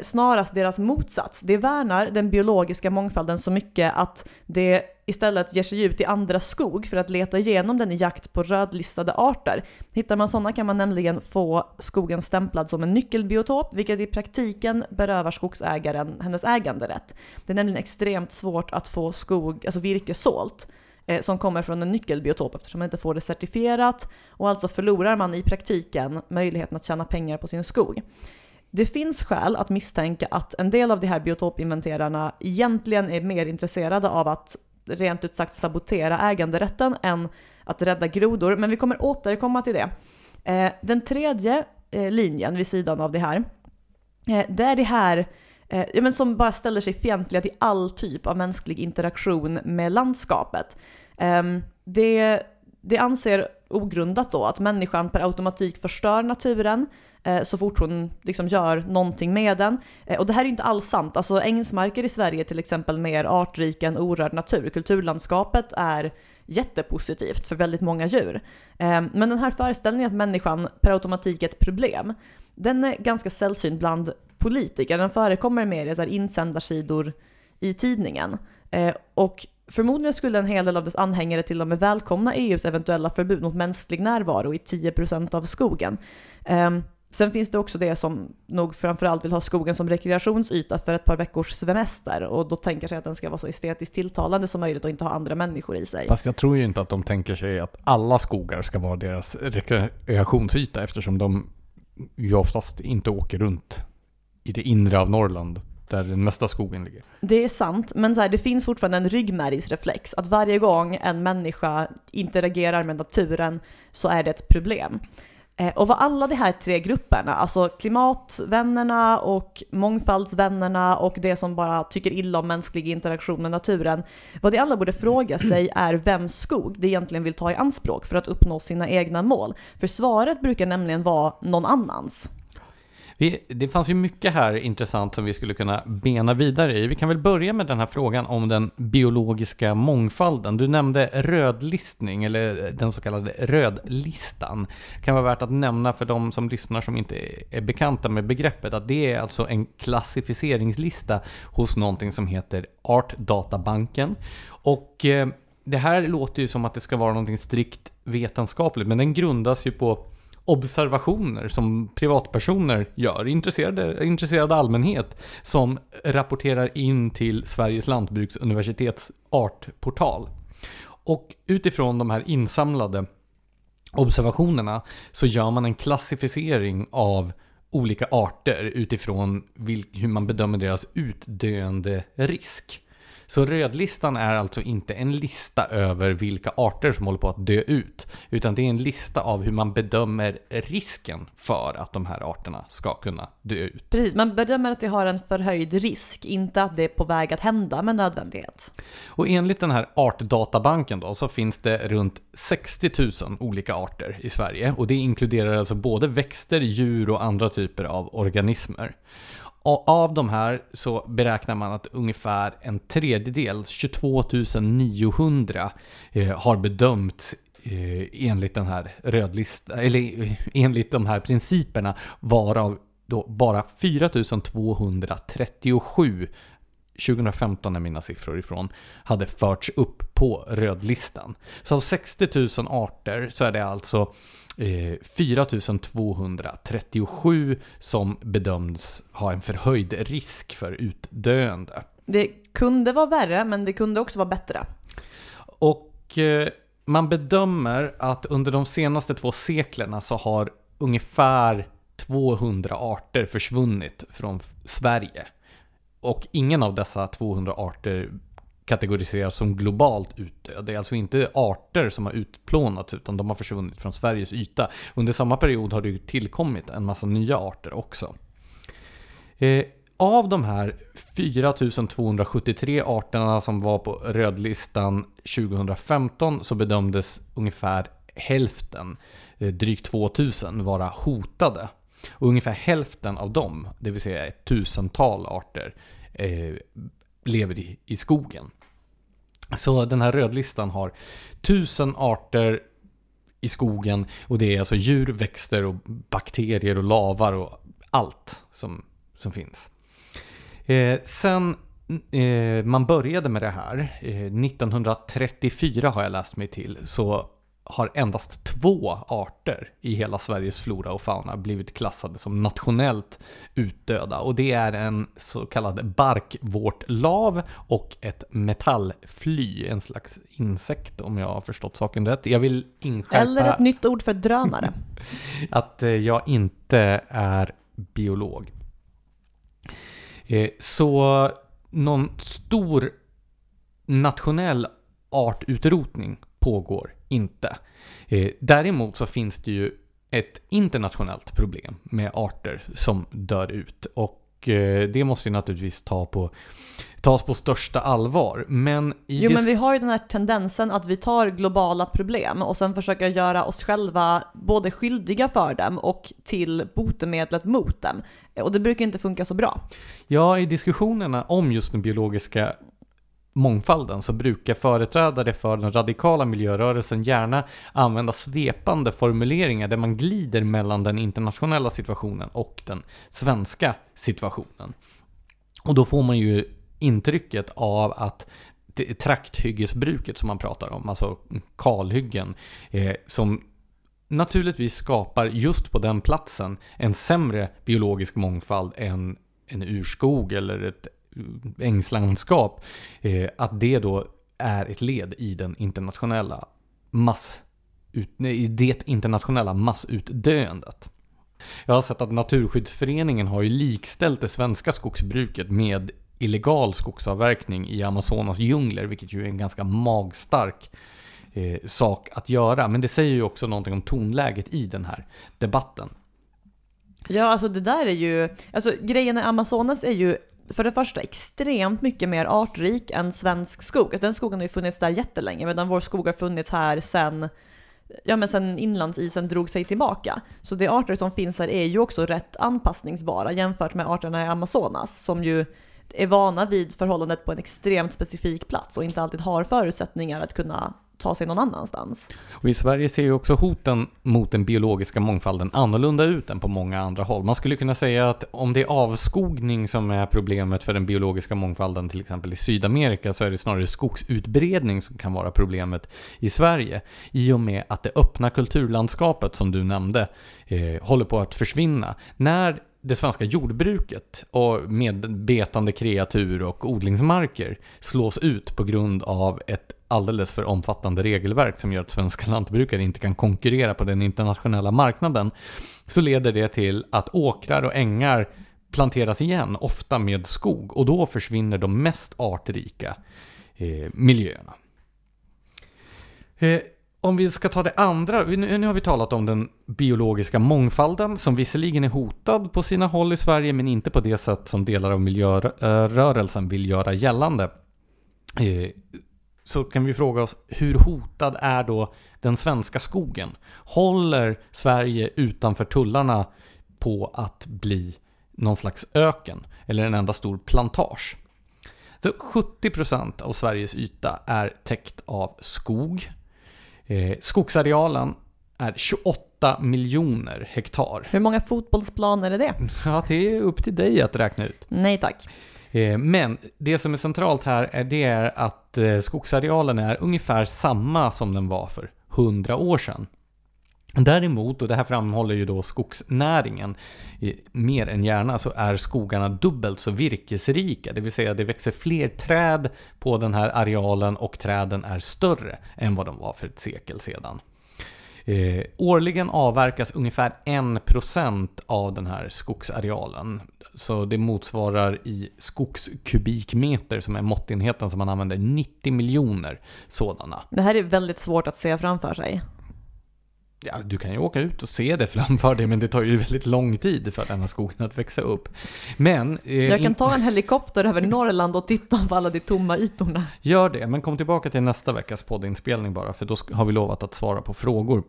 snarast deras motsats. Det värnar den biologiska mångfalden så mycket att det istället ger sig ut i andra skog för att leta igenom den i jakt på rödlistade arter. Hittar man sådana kan man nämligen få skogen stämplad som en nyckelbiotop, vilket i praktiken berövar skogsägaren hennes äganderätt. Det är nämligen extremt svårt att få skog, alltså virke sålt eh, som kommer från en nyckelbiotop eftersom man inte får det certifierat och alltså förlorar man i praktiken möjligheten att tjäna pengar på sin skog. Det finns skäl att misstänka att en del av de här biotopinventerarna egentligen är mer intresserade av att rent ut sagt sabotera äganderätten än att rädda grodor, men vi kommer återkomma till det. Eh, den tredje eh, linjen vid sidan av det här, eh, det är det här ja, men som bara ställer sig fientliga till all typ av mänsklig interaktion med landskapet. Ehm, det, det anser ogrundat då att människan per automatik förstör naturen eh, så fort hon liksom gör någonting med den. Eh, och det här är inte alls sant. Alltså ängsmarker i Sverige till exempel mer artrika än orörd natur. Kulturlandskapet är jättepositivt för väldigt många djur. Eh, men den här föreställningen att människan per automatik är ett problem, den är ganska sällsynt bland politiker. Den förekommer mer i så här insändarsidor i tidningen. Eh, och förmodligen skulle en hel del av dess anhängare till och med välkomna EUs eventuella förbud mot mänsklig närvaro i 10% av skogen. Ehm, sen finns det också det som nog framförallt vill ha skogen som rekreationsyta för ett par veckors semester och då tänker sig att den ska vara så estetiskt tilltalande som möjligt och inte ha andra människor i sig. Fast jag tror ju inte att de tänker sig att alla skogar ska vara deras rekreationsyta eftersom de ju oftast inte åker runt i det inre av Norrland där den mesta skogen ligger. Det är sant, men så här, det finns fortfarande en ryggmärgsreflex att varje gång en människa interagerar med naturen så är det ett problem. Eh, och vad alla de här tre grupperna, alltså klimatvännerna och mångfaldsvännerna och det som bara tycker illa om mänsklig interaktion med naturen, vad de alla borde fråga sig är vems skog de egentligen vill ta i anspråk för att uppnå sina egna mål. För svaret brukar nämligen vara någon annans. Vi, det fanns ju mycket här intressant som vi skulle kunna bena vidare i. Vi kan väl börja med den här frågan om den biologiska mångfalden. Du nämnde rödlistning, eller den så kallade rödlistan. Det kan vara värt att nämna för de som lyssnar som inte är bekanta med begreppet att det är alltså en klassificeringslista hos någonting som heter Artdatabanken. Och eh, det här låter ju som att det ska vara någonting strikt vetenskapligt, men den grundas ju på observationer som privatpersoner gör, intresserade, intresserad allmänhet, som rapporterar in till Sveriges lantbruksuniversitets artportal. Och utifrån de här insamlade observationerna så gör man en klassificering av olika arter utifrån hur man bedömer deras utdöende risk. Så rödlistan är alltså inte en lista över vilka arter som håller på att dö ut, utan det är en lista av hur man bedömer risken för att de här arterna ska kunna dö ut. Precis, man bedömer att det har en förhöjd risk, inte att det är på väg att hända med nödvändighet. Och enligt den här artdatabanken då så finns det runt 60 000 olika arter i Sverige och det inkluderar alltså både växter, djur och andra typer av organismer. Och av de här så beräknar man att ungefär en tredjedel, 22 900, eh, har bedömts eh, enligt den här rödlistan, eller eh, enligt de här principerna, varav då bara 4 237 2015 är mina siffror ifrån, hade förts upp på rödlistan. Så av 60 000 arter så är det alltså 4237 eh, som bedöms ha en förhöjd risk för utdöende. Det kunde vara värre, men det kunde också vara bättre. Och eh, man bedömer att under de senaste två seklerna så har ungefär 200 arter försvunnit från Sverige. Och ingen av dessa 200 arter kategoriseras som globalt utdöd. Det är alltså inte arter som har utplånats utan de har försvunnit från Sveriges yta. Under samma period har det ju tillkommit en massa nya arter också. Eh, av de här 4273 arterna som var på rödlistan 2015 så bedömdes ungefär hälften, eh, drygt 2000, vara hotade. Och ungefär hälften av dem, det vill säga ett tusental arter, eh, lever i, i skogen. Så den här rödlistan har tusen arter i skogen och det är alltså djur, växter och bakterier och lavar och allt som, som finns. Eh, sen eh, man började med det här, eh, 1934 har jag läst mig till, så har endast två arter i hela Sveriges flora och fauna blivit klassade som nationellt utdöda. Och det är en så kallad barkvårtlav och ett metallfly, en slags insekt om jag har förstått saken rätt. Jag vill inskärpa... Eller ett nytt ord för drönare. att eh, jag inte är biolog. Eh, så någon stor nationell artutrotning pågår inte. Eh, däremot så finns det ju ett internationellt problem med arter som dör ut. Och eh, det måste ju naturligtvis ta på, tas på största allvar. Men Jo men vi har ju den här tendensen att vi tar globala problem och sen försöker göra oss själva både skyldiga för dem och till botemedlet mot dem. Och det brukar inte funka så bra. Ja, i diskussionerna om just den biologiska mångfalden så brukar företrädare för den radikala miljörörelsen gärna använda svepande formuleringar där man glider mellan den internationella situationen och den svenska situationen. Och då får man ju intrycket av att det- trakthyggesbruket som man pratar om, alltså kalhyggen, eh, som naturligtvis skapar just på den platsen en sämre biologisk mångfald än en urskog eller ett ängslandskap, eh, att det då är ett led i den internationella mass ut, i det internationella massutdöendet. Jag har sett att Naturskyddsföreningen har ju likställt det svenska skogsbruket med illegal skogsavverkning i Amazonas djungler, vilket ju är en ganska magstark eh, sak att göra. Men det säger ju också någonting om tonläget i den här debatten. Ja, alltså det där är ju, alltså grejen i Amazonas är ju för det första extremt mycket mer artrik än svensk skog. Den skogen har ju funnits där jättelänge medan vår skog har funnits här sen, ja men sen inlandsisen drog sig tillbaka. Så de arter som finns här är ju också rätt anpassningsbara jämfört med arterna i Amazonas som ju är vana vid förhållandet på en extremt specifik plats och inte alltid har förutsättningar att kunna ta sig någon annanstans. Och i Sverige ser ju också hoten mot den biologiska mångfalden annorlunda ut än på många andra håll. Man skulle kunna säga att om det är avskogning som är problemet för den biologiska mångfalden till exempel i Sydamerika så är det snarare skogsutbredning som kan vara problemet i Sverige. I och med att det öppna kulturlandskapet som du nämnde eh, håller på att försvinna. När det svenska jordbruket och med betande kreatur och odlingsmarker slås ut på grund av ett alldeles för omfattande regelverk som gör att svenska lantbrukare inte kan konkurrera på den internationella marknaden så leder det till att åkrar och ängar planteras igen, ofta med skog och då försvinner de mest artrika eh, miljöerna. Eh, om vi ska ta det andra, nu, nu har vi talat om den biologiska mångfalden som visserligen är hotad på sina håll i Sverige men inte på det sätt som delar av miljörörelsen eh, vill göra gällande. Eh, så kan vi fråga oss, hur hotad är då den svenska skogen? Håller Sverige utanför tullarna på att bli någon slags öken eller en enda stor plantage? Så 70% av Sveriges yta är täckt av skog. Eh, skogsarealen är 28 miljoner hektar. Hur många fotbollsplaner är det? Ja, det är upp till dig att räkna ut. Nej tack. Eh, Men det som är centralt här är det är att eh, skogsarealen är ungefär samma som den var för 100 år sedan. Däremot, och det här framhåller ju då skogsnäringen mer än gärna, så är skogarna dubbelt så virkesrika. Det vill säga det växer fler träd på den här arealen och träden är större än vad de var för ett sekel sedan. Eh, årligen avverkas ungefär 1% av den här skogsarealen. Så det motsvarar i skogskubikmeter, som är måttenheten som man använder, 90 miljoner sådana. Det här är väldigt svårt att se framför sig. Ja, du kan ju åka ut och se det framför dig, men det tar ju väldigt lång tid för den här skogen att växa upp. Men... eh, Jag kan ta en helikopter över Norrland och titta på alla de tomma ytorna. Gör det, men kom tillbaka till nästa veckas poddinspelning bara, för då har vi lovat att svara på frågor.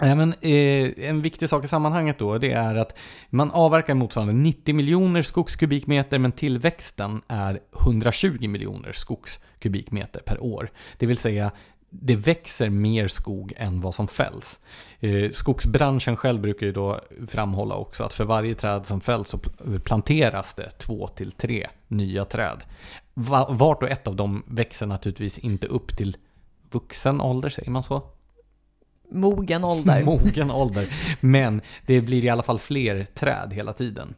Även, eh, en viktig sak i sammanhanget då, det är att man avverkar motsvarande 90 miljoner skogskubikmeter, men tillväxten är 120 miljoner skogskubikmeter per år. Det vill säga, det växer mer skog än vad som fälls. Eh, skogsbranschen själv brukar ju då framhålla också att för varje träd som fälls så pl- planteras det två till tre nya träd. Va- Vart och ett av dem växer naturligtvis inte upp till vuxen ålder, säger man så? Mogen ålder. Mogen ålder. Men det blir i alla fall fler träd hela tiden.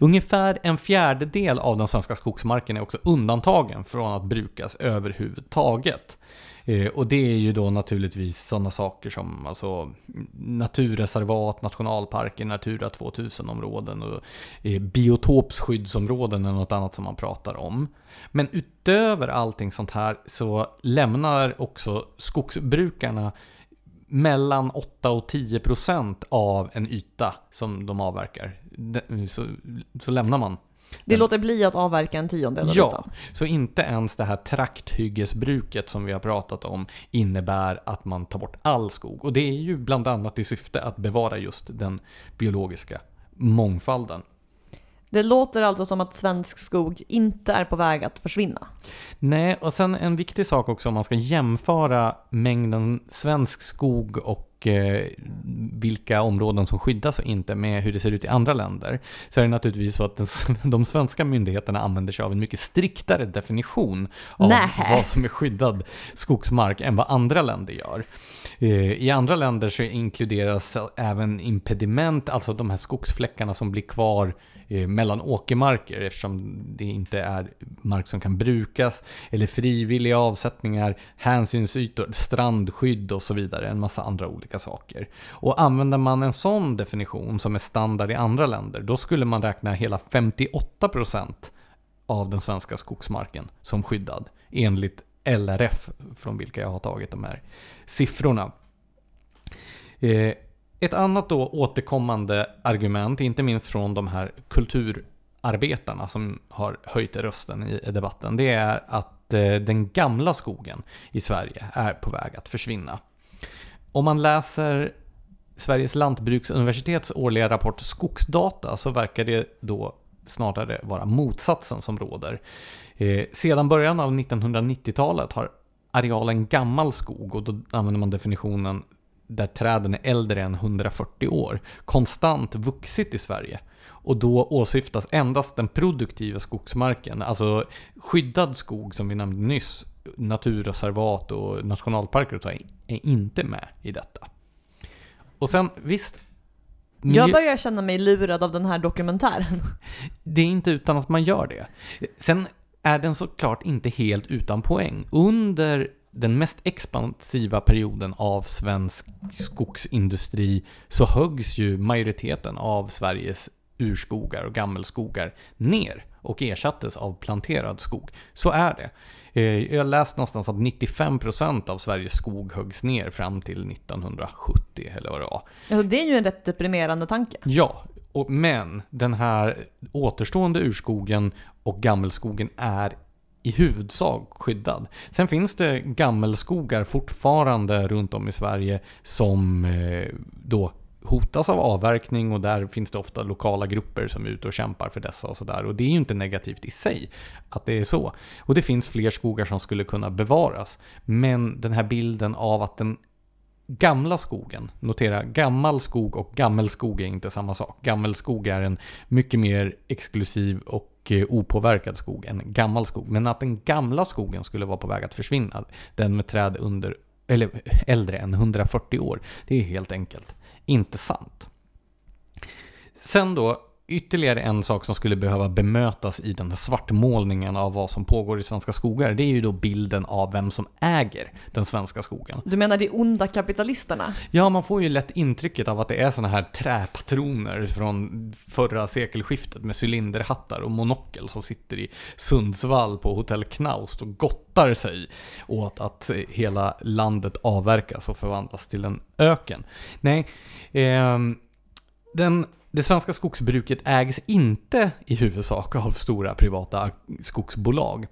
Ungefär en fjärdedel av den svenska skogsmarken är också undantagen från att brukas överhuvudtaget. Eh, och det är ju då naturligtvis sådana saker som alltså, naturreservat, nationalparker, Natura 2000-områden och eh, biotopskyddsområden biotopsskyddsområden är något annat som man pratar om. Men utöver allting sånt här så lämnar också skogsbrukarna mellan 8 och 10 procent av en yta som de avverkar. De- Så, så lämnar man. Det låter bli att avverka en tiondel av Ja, ytan. så inte ens det här trakthyggesbruket som vi har pratat om innebär att man tar bort all skog. Och det är ju bland annat i syfte att bevara just den biologiska mångfalden. Det låter alltså som att svensk skog inte är på väg att försvinna. Nej, och sen en viktig sak också om man ska jämföra mängden svensk skog och eh, vilka områden som skyddas och inte med hur det ser ut i andra länder. Så är det naturligtvis så att den, de svenska myndigheterna använder sig av en mycket striktare definition av Nähä. vad som är skyddad skogsmark än vad andra länder gör. Eh, I andra länder så inkluderas även impediment, alltså de här skogsfläckarna som blir kvar Eh, mellan åkermarker eftersom det inte är mark som kan brukas, eller frivilliga avsättningar, hänsynsytor, strandskydd och så vidare. En massa andra olika saker. Och använder man en sån definition som är standard i andra länder, då skulle man räkna hela 58% av den svenska skogsmarken som skyddad enligt LRF från vilka jag har tagit de här siffrorna. Eh, ett annat då återkommande argument, inte minst från de här kulturarbetarna som har höjt rösten i debatten, det är att eh, den gamla skogen i Sverige är på väg att försvinna. Om man läser Sveriges lantbruksuniversitets årliga rapport Skogsdata så verkar det då snarare vara motsatsen som råder. Eh, sedan början av 1990-talet har arealen gammal skog, och då använder man definitionen där träden är äldre än 140 år, konstant vuxit i Sverige. Och då åsyftas endast den produktiva skogsmarken, alltså skyddad skog som vi nämnde nyss, naturreservat och nationalparker och så, är inte med i detta. Och sen visst, Jag börjar känna mig lurad av den här dokumentären. det är inte utan att man gör det. Sen är den såklart inte helt utan poäng. Under den mest expansiva perioden av svensk skogsindustri så höggs ju majoriteten av Sveriges urskogar och gammelskogar ner och ersattes av planterad skog. Så är det. Eh, Jag läst någonstans att 95% av Sveriges skog höggs ner fram till 1970 eller vad det var. Alltså, det är ju en rätt deprimerande tanke. Ja, och, men den här återstående urskogen och gammelskogen är i huvudsak skyddad. Sen finns det gammelskogar fortfarande runt om i Sverige som eh, då hotas av avverkning och där finns det ofta lokala grupper som är ute och kämpar för dessa och sådär. Och det är ju inte negativt i sig att det är så. Och det finns fler skogar som skulle kunna bevaras. Men den här bilden av att den gamla skogen, notera gammal skog och gammelskog är inte samma sak. Gammelskog är en mycket mer exklusiv och och eh, opåverkad skog än gammal skog. Men att den gamla skogen skulle vara på väg att försvinna, den med träd under, eller äldre än 140 år, det är helt enkelt inte sant. Sen då, ytterligare en sak som skulle behöva bemötas i den här svartmålningen av vad som pågår i svenska skogar, det är ju då bilden av vem som äger den svenska skogen. Du menar de onda kapitalisterna? Ja, man får ju lätt intrycket av att det är såna här träpatroner från förra sekelskiftet med cylinderhattar och monokel som sitter i Sundsvall på Hotell Knaust och gottar sig åt att eh, hela landet avverkas och förvandlas till en öken. Nej, ehm, den, det svenska skogsbruket ägs inte i huvudsak av stora privata skogsbolag.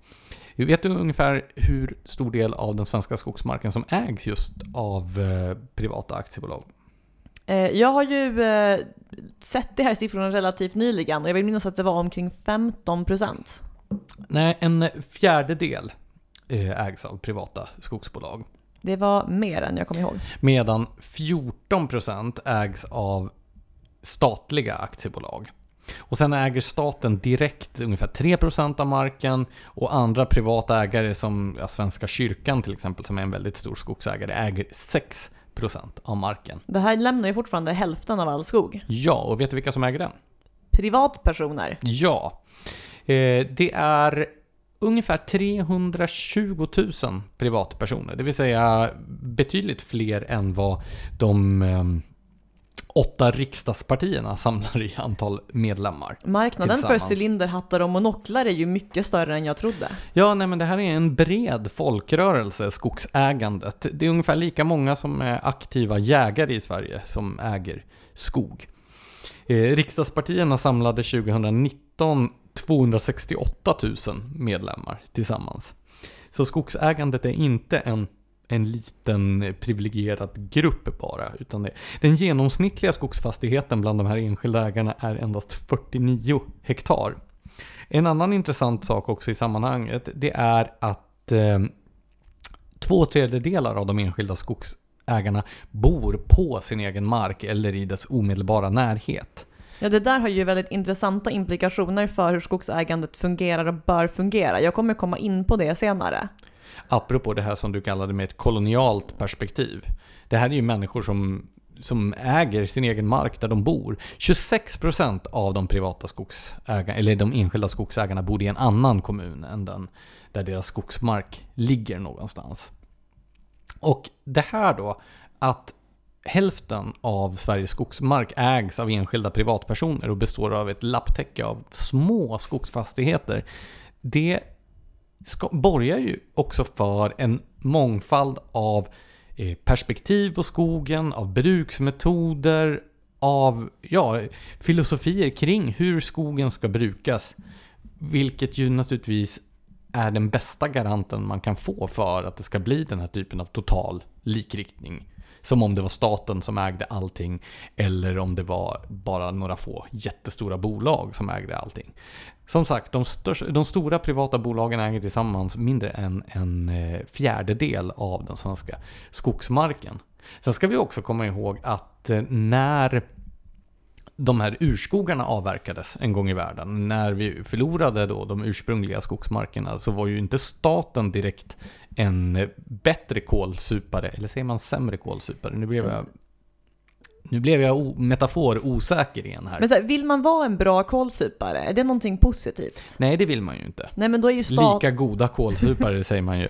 Vet du ungefär hur stor del av den svenska skogsmarken som ägs just av eh, privata aktiebolag? Eh, Jag har ju eh, sett de här siffrorna relativt nyligen och jag vill minnas att det var omkring 15%. Nej, en fjärdedel ägs av privata skogsbolag. Det var mer än jag kommer ihåg. Medan 14% ägs av statliga aktiebolag. Och sen äger staten direkt ungefär 3% av marken och andra privata ägare som ja, Svenska kyrkan till exempel som är en väldigt stor skogsägare äger 6% av marken. Det här lämnar ju fortfarande hälften av all skog. Ja, och vet du vilka som äger den? Privatpersoner. Ja. Eh, det är ungefär 320 000 privatpersoner. Det vill säga betydligt fler än vad de eh, åtta riksdagspartierna samlar i antal medlemmar. Marknaden för cylinderhattar och monoklar är ju mycket större än jag trodde. Ja, nej men det här är en bred folkrörelse, skogsägandet. Det är ungefär lika många som är aktiva jägare i Sverige som äger skog. Eh, riksdagspartierna samlade 2019 268 000 medlemmar tillsammans. Så skogsägandet är inte en, en liten eh, privilegierad grupp bara, utan det, den genomsnittliga skogsfastigheten bland de här enskilda ägarna är endast 49 hektar. En annan intressant sak också i sammanhanget, det är att eh, två tredjedelar av de enskilda skogsägarna bor på sin egen mark eller i dess omedelbara närhet. Ja, det där har ju väldigt intressanta implikationer för hur skogsägandet fungerar och bör fungera. Jag kommer komma in på det senare. Apropå det här som du kallade med ett kolonialt perspektiv. Det här är ju människor som, som äger sin egen mark där de bor. 26% av de privata skogsägarna, eller de enskilda skogsägarna bor i en annan kommun än den där deras skogsmark ligger någonstans. Och det här då, att hälften av Sveriges skogsmark ägs av enskilda privatpersoner och består av ett lapptäcke av små skogsfastigheter. Det ska, borgar ju också för en mångfald av eh, perspektiv på skogen, av bruksmetoder, av ja, filosofier kring hur skogen ska brukas. Vilket ju naturligtvis är den bästa garanten man kan få för att det ska bli den här typen av total likriktning. Som om det var staten som ägde allting eller om det var bara några få jättestora bolag som ägde allting. Som sagt, de, största, de stora privata bolagen äger tillsammans mindre än en eh, fjärdedel av den svenska skogsmarken. Sen ska vi också komma ihåg att eh, när de här urskogarna avverkades en gång i världen. När vi förlorade då de ursprungliga skogsmarkerna så var ju inte staten direkt en bättre kolsupare, eller säger man sämre kolsupare? Nu blev jag, nu blev jag metafor osäker igen här. Men så här, vill man vara en bra kålsupare, är det någonting positivt? Nej, det vill man ju inte. Nej men då är ju stat... Lika goda kolsupare säger man ju.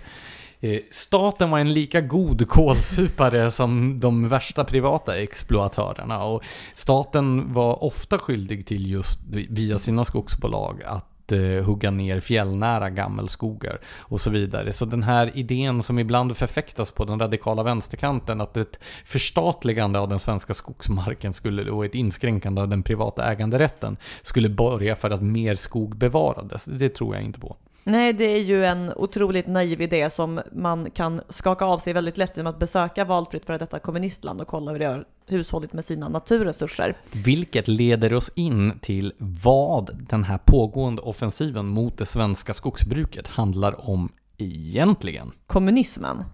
Eh, staten var en lika god kolsupare som de värsta privata exploatörerna och staten var ofta skyldig till just via sina skogsbolag att eh, hugga ner fjällnära gammelskogar och så vidare. Så den här idén som ibland förfäktas på den radikala vänsterkanten att ett förstatligande av den svenska skogsmarken skulle, och ett inskränkande av den privata äganderätten skulle börja för att mer skog bevarades. Det tror jag inte på. Nej, det är ju en otroligt naiv idé som man kan skaka av sig väldigt lätt genom att besöka valfritt för detta kommunistland och kolla hur det har hushållit med sina naturresurser. Vilket leder oss in till vad den här pågående offensiven mot det svenska skogsbruket handlar om egentligen. Kommunismen.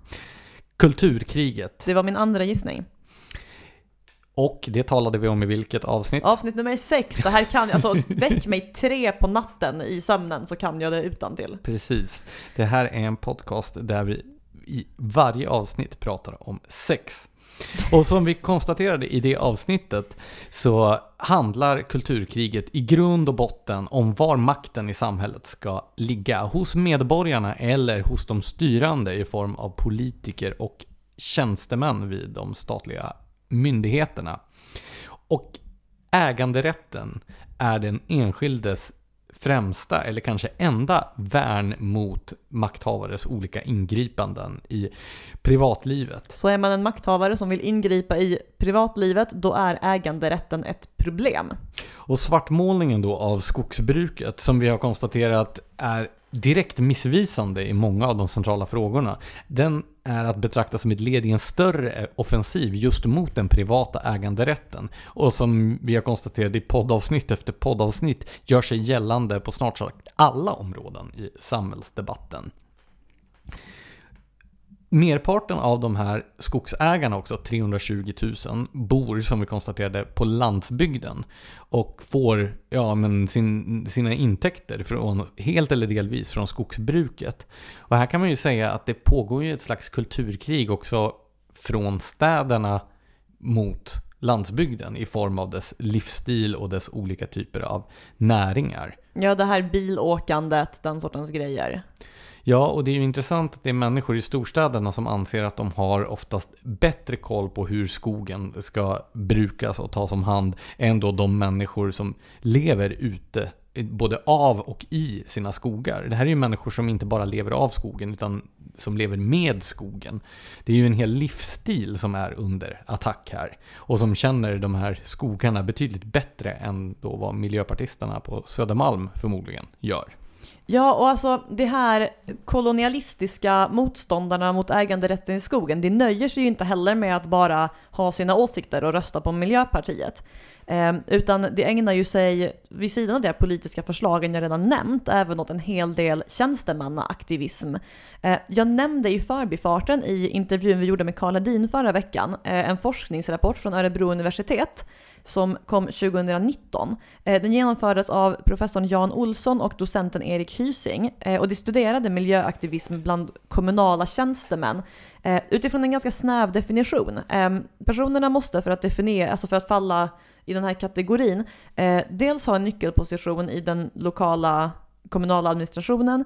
Kulturkriget. Det var min andra gissning. Och det talade vi om i vilket avsnitt? Avsnitt nummer sex. Det här kan jag, alltså väck mig tre på natten i sömnen så kan jag det utan till. Precis. Det här är en podcast där vi i varje avsnitt pratar om sex. Och som vi konstaterade i det avsnittet så handlar kulturkriget i grund och botten om var makten i samhället ska ligga. Hos medborgarna eller hos de styrande i form av politiker och tjänstemän vid de statliga myndigheterna. Och äganderätten är den enskildes främsta, eller kanske enda, värn mot makthavares olika ingripanden i privatlivet. Så är man en makthavare som vill ingripa i privatlivet, då är äganderätten ett problem. Och svartmålningen då av skogsbruket, som vi har konstaterat är direkt missvisande i många av de centrala frågorna, den är att betrakta som ett led i en större offensiv just mot den privata äganderätten. Och som vi har konstaterat i poddavsnitt efter poddavsnitt gör sig gällande på snart sagt alla områden i samhällsdebatten. Merparten av de här skogsägarna också, 320 000, bor som vi konstaterade på landsbygden och får ja, men sin, sina intäkter från, helt eller delvis från skogsbruket. Och här kan man ju säga att det pågår ju ett slags kulturkrig också från städerna mot landsbygden i form av dess livsstil och dess olika typer av näringar. Ja, det här bilåkandet, den sortens grejer. Ja, och det är ju intressant att det är människor i storstäderna som anser att de har oftast bättre koll på hur skogen ska brukas och tas om hand än då de människor som lever ute både av och i sina skogar. Det här är ju människor som inte bara lever av skogen utan som lever med skogen. Det är ju en hel livsstil som är under attack här. Och som känner de här skogarna betydligt bättre än då vad miljöpartisterna på Södermalm förmodligen gör. Ja, och alltså det här kolonialistiska motståndarna mot äganderätten i skogen, det nöjer sig ju inte heller med att bara ha sina åsikter och rösta på Miljöpartiet. Eh, utan det ägnar ju sig, vid sidan av de politiska förslagen jag redan nämnt, även åt en hel del tjänstemannaaktivism. Eh, jag nämnde i förbifarten i intervjun vi gjorde med Karl Hedin förra veckan, eh, en forskningsrapport från Örebro universitet som kom 2019. Eh, den genomfördes av professorn Jan Olsson och docenten Erik Hysing eh, och de studerade miljöaktivism bland kommunala tjänstemän eh, utifrån en ganska snäv definition. Ehm, personerna måste för att definiera, alltså för att falla i den här kategorin, dels ha en nyckelposition i den lokala kommunala administrationen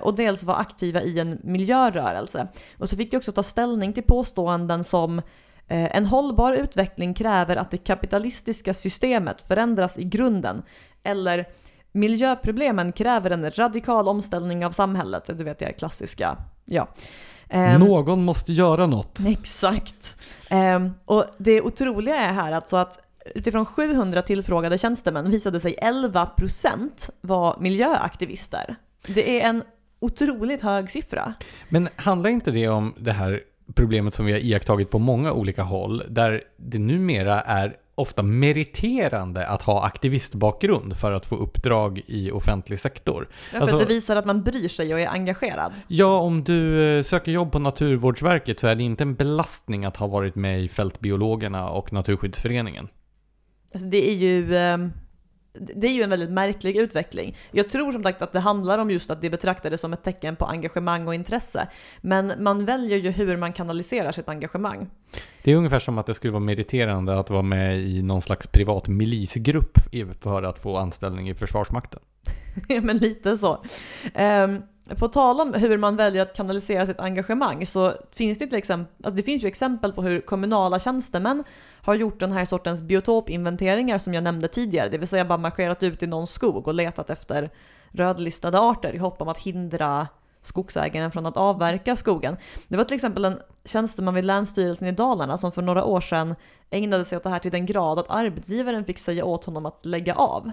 och dels vara aktiva i en miljörörelse. Och så fick de också ta ställning till påståenden som en hållbar utveckling kräver att det kapitalistiska systemet förändras i grunden. Eller miljöproblemen kräver en radikal omställning av samhället. Du vet det här klassiska. Ja. Um, Någon måste göra något. Exakt. Um, och det otroliga är här alltså att utifrån 700 tillfrågade tjänstemän visade sig 11% vara miljöaktivister. Det är en otroligt hög siffra. Men handlar inte det om det här problemet som vi har iakttagit på många olika håll, där det numera är ofta meriterande att ha aktivistbakgrund för att få uppdrag i offentlig sektor. Ja, för alltså, att det visar att man bryr sig och är engagerad. Ja, om du eh, söker jobb på Naturvårdsverket så är det inte en belastning att ha varit med i Fältbiologerna och Naturskyddsföreningen. Alltså det är ju... Det är ju en väldigt märklig utveckling. Jag tror som sagt att det handlar om just att det betraktades som ett tecken på engagemang och intresse. Men man väljer ju hur man kanaliserar sitt engagemang. Det är ungefär som att det skulle vara meriterande att vara med i någon slags privat milisgrupp för att få anställning i Försvarsmakten. Ja, men lite så. Um, på tal om hur man väljer att kanalisera sitt engagemang så finns det, till exempel, alltså det finns ju exempel på hur kommunala tjänstemän har gjort den här sortens biotopinventeringar som jag nämnde tidigare, det vill säga bara marscherat ut i någon skog och letat efter rödlistade arter i hopp om att hindra skogsägaren från att avverka skogen. Det var till exempel en tjänsteman vid Länsstyrelsen i Dalarna som för några år sedan ägnade sig åt det här till den grad att arbetsgivaren fick säga åt honom att lägga av.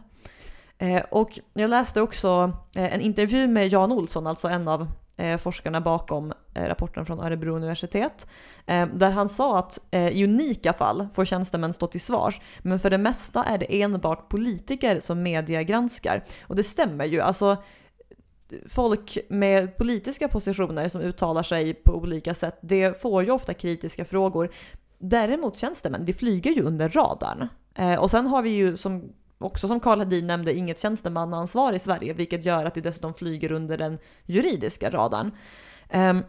Eh, och jag läste också eh, en intervju med Jan Olsson, alltså en av eh, forskarna bakom rapporten från Örebro universitet, där han sa att i unika fall får tjänstemän stå till svars, men för det mesta är det enbart politiker som media granskar. Och det stämmer ju. Alltså, folk med politiska positioner som uttalar sig på olika sätt, det får ju ofta kritiska frågor. Däremot tjänstemän, det flyger ju under radarn. och sen har vi ju som också som Karl Hedin nämnde, inget tjänstemannaansvar i Sverige, vilket gör att det dessutom flyger under den juridiska radarn. Ehm,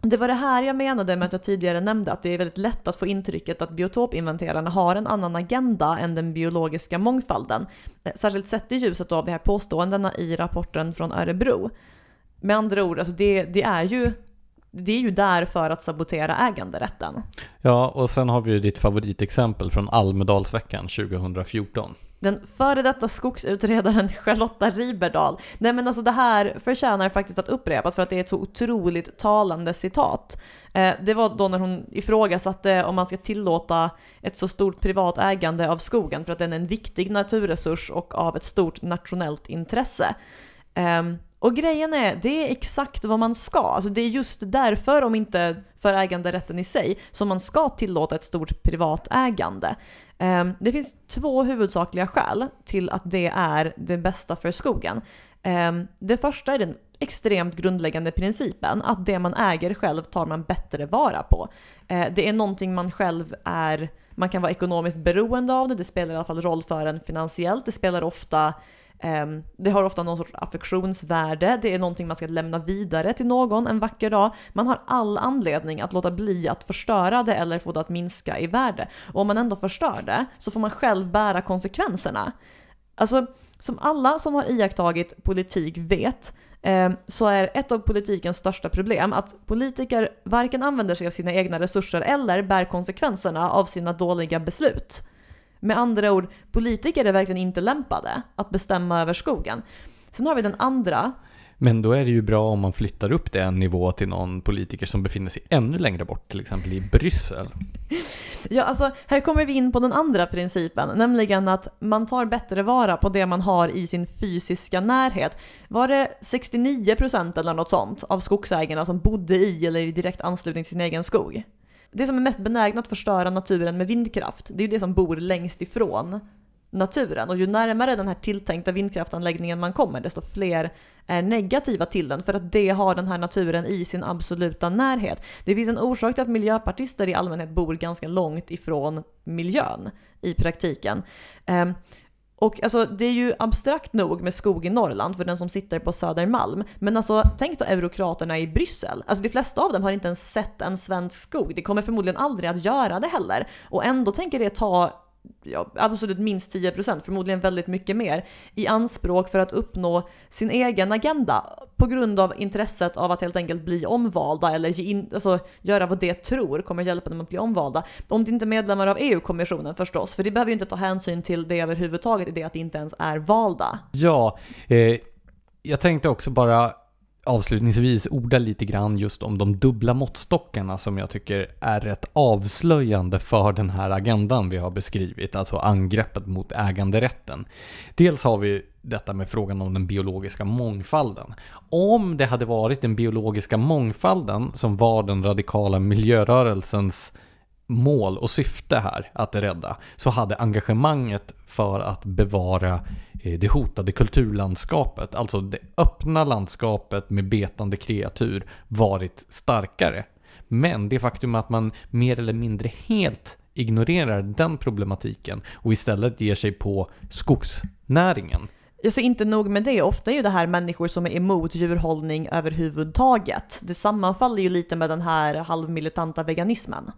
det var det här jag menade med att jag tidigare nämnde att det är väldigt lätt att få intrycket att biotopinventerarna har en annan agenda än den biologiska mångfalden. Eh, särskilt sett i ljuset av de här påståendena i rapporten från Örebro. Med andra ord, alltså det, det är ju det är ju där för att sabotera äganderätten. Ja, och sen har vi ju ditt favoritexempel från Almedalsveckan 2014 den före detta skogsutredaren Charlotta Riberdahl. Nej men alltså det här förtjänar faktiskt att upprepas för att det är ett så otroligt talande citat. Eh, det var då när hon ifrågasatte om man ska tillåta ett så stort privat ägande av skogen för att den är en viktig naturresurs och av ett stort nationellt intresse. Ehm, och grejen är, det är exakt vad man ska. Alltså det är just därför, om inte för äganderätten i sig, som man ska tillåta ett stort privat ägande. Ehm, det finns två huvudsakliga skäl till att det är det bästa för skogen. Ehm, det första är den extremt grundläggande principen att det man äger själv tar man bättre vara på. Ehm, det är någonting man själv är, man kan vara ekonomiskt beroende av det, det spelar i alla fall roll för en finansiellt, det spelar ofta Ehm, det har ofta någon sorts affektionsvärde, det är någonting man ska lämna vidare till någon en vacker dag. Man har all anledning att låta bli att förstöra det eller få det att minska i värde. Och om man ändå förstör det så får man själv bära konsekvenserna. Alltså, som alla som har iakttagit politik vet ehm, så är ett av politikens största problem att politiker varken använder sig av sina egna resurser eller bär konsekvenserna av sina dåliga beslut. Med andra ord, politiker är verkligen inte lämpade att bestämma över skogen. Sen har vi den andra Men då är det ju bra om man flyttar upp det en nivå till någon politiker som befinner sig ännu längre bort, till exempel i Bryssel. Ja, alltså här kommer vi in på den andra principen, nämligen att man tar bättre vara på det man har i sin fysiska närhet. Var det 69% eller något sånt av skogsägarna som bodde i eller i direkt anslutning till sin egen skog? Det som är mest benägna att förstöra naturen med vindkraft, det är ju det som bor längst ifrån naturen. Och ju närmare den här tilltänkta vindkraftanläggningen man kommer, desto fler är negativa till den för att det har den här naturen i sin absoluta närhet. Det finns en orsak till att miljöpartister i allmänhet bor ganska långt ifrån miljön i praktiken. Ehm, och alltså, det är ju abstrakt nog med skog i Norrland för den som sitter på Södermalm. Men alltså, tänk då eurokraterna i Bryssel. Alltså de flesta av dem har inte ens sett en svensk skog. De kommer förmodligen aldrig att göra det heller. Och ändå tänker det ta ja, absolut minst 10%, förmodligen väldigt mycket mer, i anspråk för att uppnå sin egen agenda på grund av intresset av att helt enkelt bli omvalda eller ge in, alltså, göra vad det tror kommer hjälpa dem att bli omvalda. Om de inte är medlemmar av EU-kommissionen förstås, för det behöver ju inte ta hänsyn till det överhuvudtaget i det att de inte ens är valda. Ja, eh, jag tänkte också bara avslutningsvis orda lite grann just om de dubbla måttstockarna som jag tycker är rätt avslöjande för den här agendan vi har beskrivit, alltså angreppet mot äganderätten. Dels har vi detta med frågan om den biologiska mångfalden. Om det hade varit den biologiska mångfalden som var den radikala miljörörelsens mål och syfte här att rädda så hade engagemanget för att bevara eh, det hotade kulturlandskapet, alltså det öppna landskapet med betande kreatur, varit starkare. Men det faktum att man mer eller mindre helt ignorerar den problematiken och istället ger sig på skogsnäringen. Alltså inte nog med det, ofta är ju det här människor som är emot djurhållning överhuvudtaget. Det sammanfaller ju lite med den här halvmilitanta veganismen.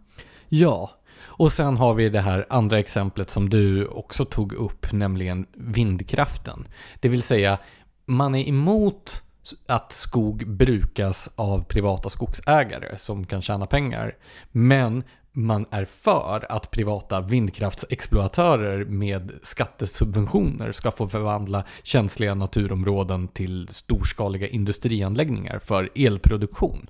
Ja, och sen har vi det här andra exemplet som du också tog upp, nämligen vindkraften. Det vill säga, man är emot att skog brukas av privata skogsägare som kan tjäna pengar. Men man är för att privata vindkraftsexploatörer med skattesubventioner ska få förvandla känsliga naturområden till storskaliga industrianläggningar för elproduktion.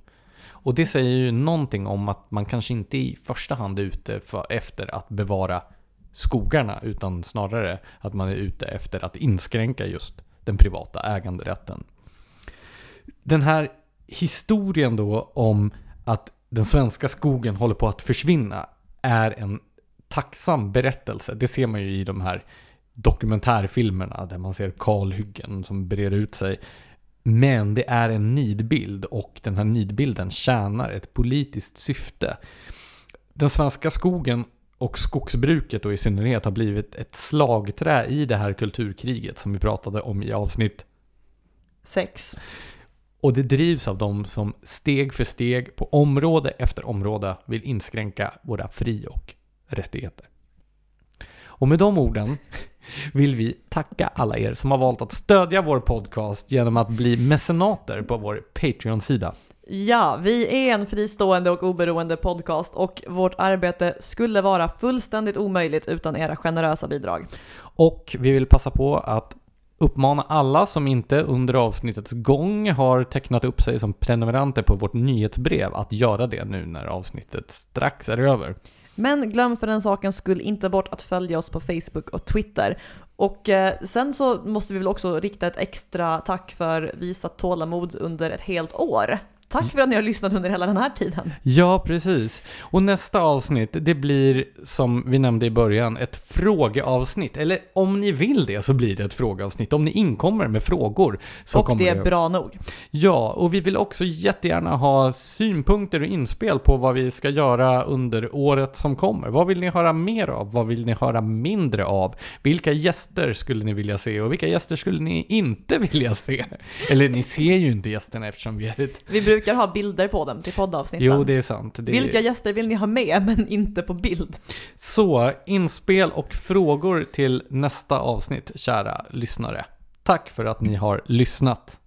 Och det säger ju någonting om att man kanske inte i första hand är ute för, efter att bevara skogarna utan snarare att man är ute efter att inskränka just den privata äganderätten. Den här historien då om att den svenska skogen håller på att försvinna är en tacksam berättelse. Det ser man ju i de här dokumentärfilmerna där man ser kalhyggen som breder ut sig. Men det är en nidbild och den här nidbilden tjänar ett politiskt syfte. Den svenska skogen och skogsbruket då i synnerhet har blivit ett slagträ i det här kulturkriget som vi pratade om i avsnitt 6. Och det drivs av de som steg för steg på område efter område vill inskränka våra fri och rättigheter. Och med de orden vill vi tacka alla er som har valt att stödja vår podcast genom att bli mecenater på vår Patreon-sida. Ja, vi är en fristående och oberoende podcast och vårt arbete skulle vara fullständigt omöjligt utan era generösa bidrag. Och vi vill passa på att uppmana alla som inte under avsnittets gång har tecknat upp sig som prenumeranter på vårt nyhetsbrev att göra det nu när avsnittet strax är över. Men glöm för den sakens skull inte bort att följa oss på Facebook och Twitter. Och eh, sen så måste vi väl också rikta ett extra tack för visat tålamod under ett helt år. Tack för att ni har lyssnat under hela den här tiden. Ja, precis. Och nästa avsnitt, det blir som vi nämnde i början, ett frågeavsnitt. Eller om ni vill det så blir det ett frågeavsnitt. Om ni inkommer med frågor så och kommer det är bra nog. Ja, och vi vill också jättegärna ha synpunkter och inspel på vad vi ska göra under året som kommer. Vad vill ni höra mer av? Vad vill ni höra mindre av? Vilka gäster skulle ni vilja se och vilka gäster skulle ni inte vilja se? Eller ni ser ju inte gästerna eftersom vi är ett Vi brukar ha bilder på dem till poddavsnitten. Jo, det är sant. Det är... Vilka gäster vill ni ha med, men inte på bild? Så, inspel och frågor till nästa avsnitt, kära lyssnare. Tack för att ni har lyssnat.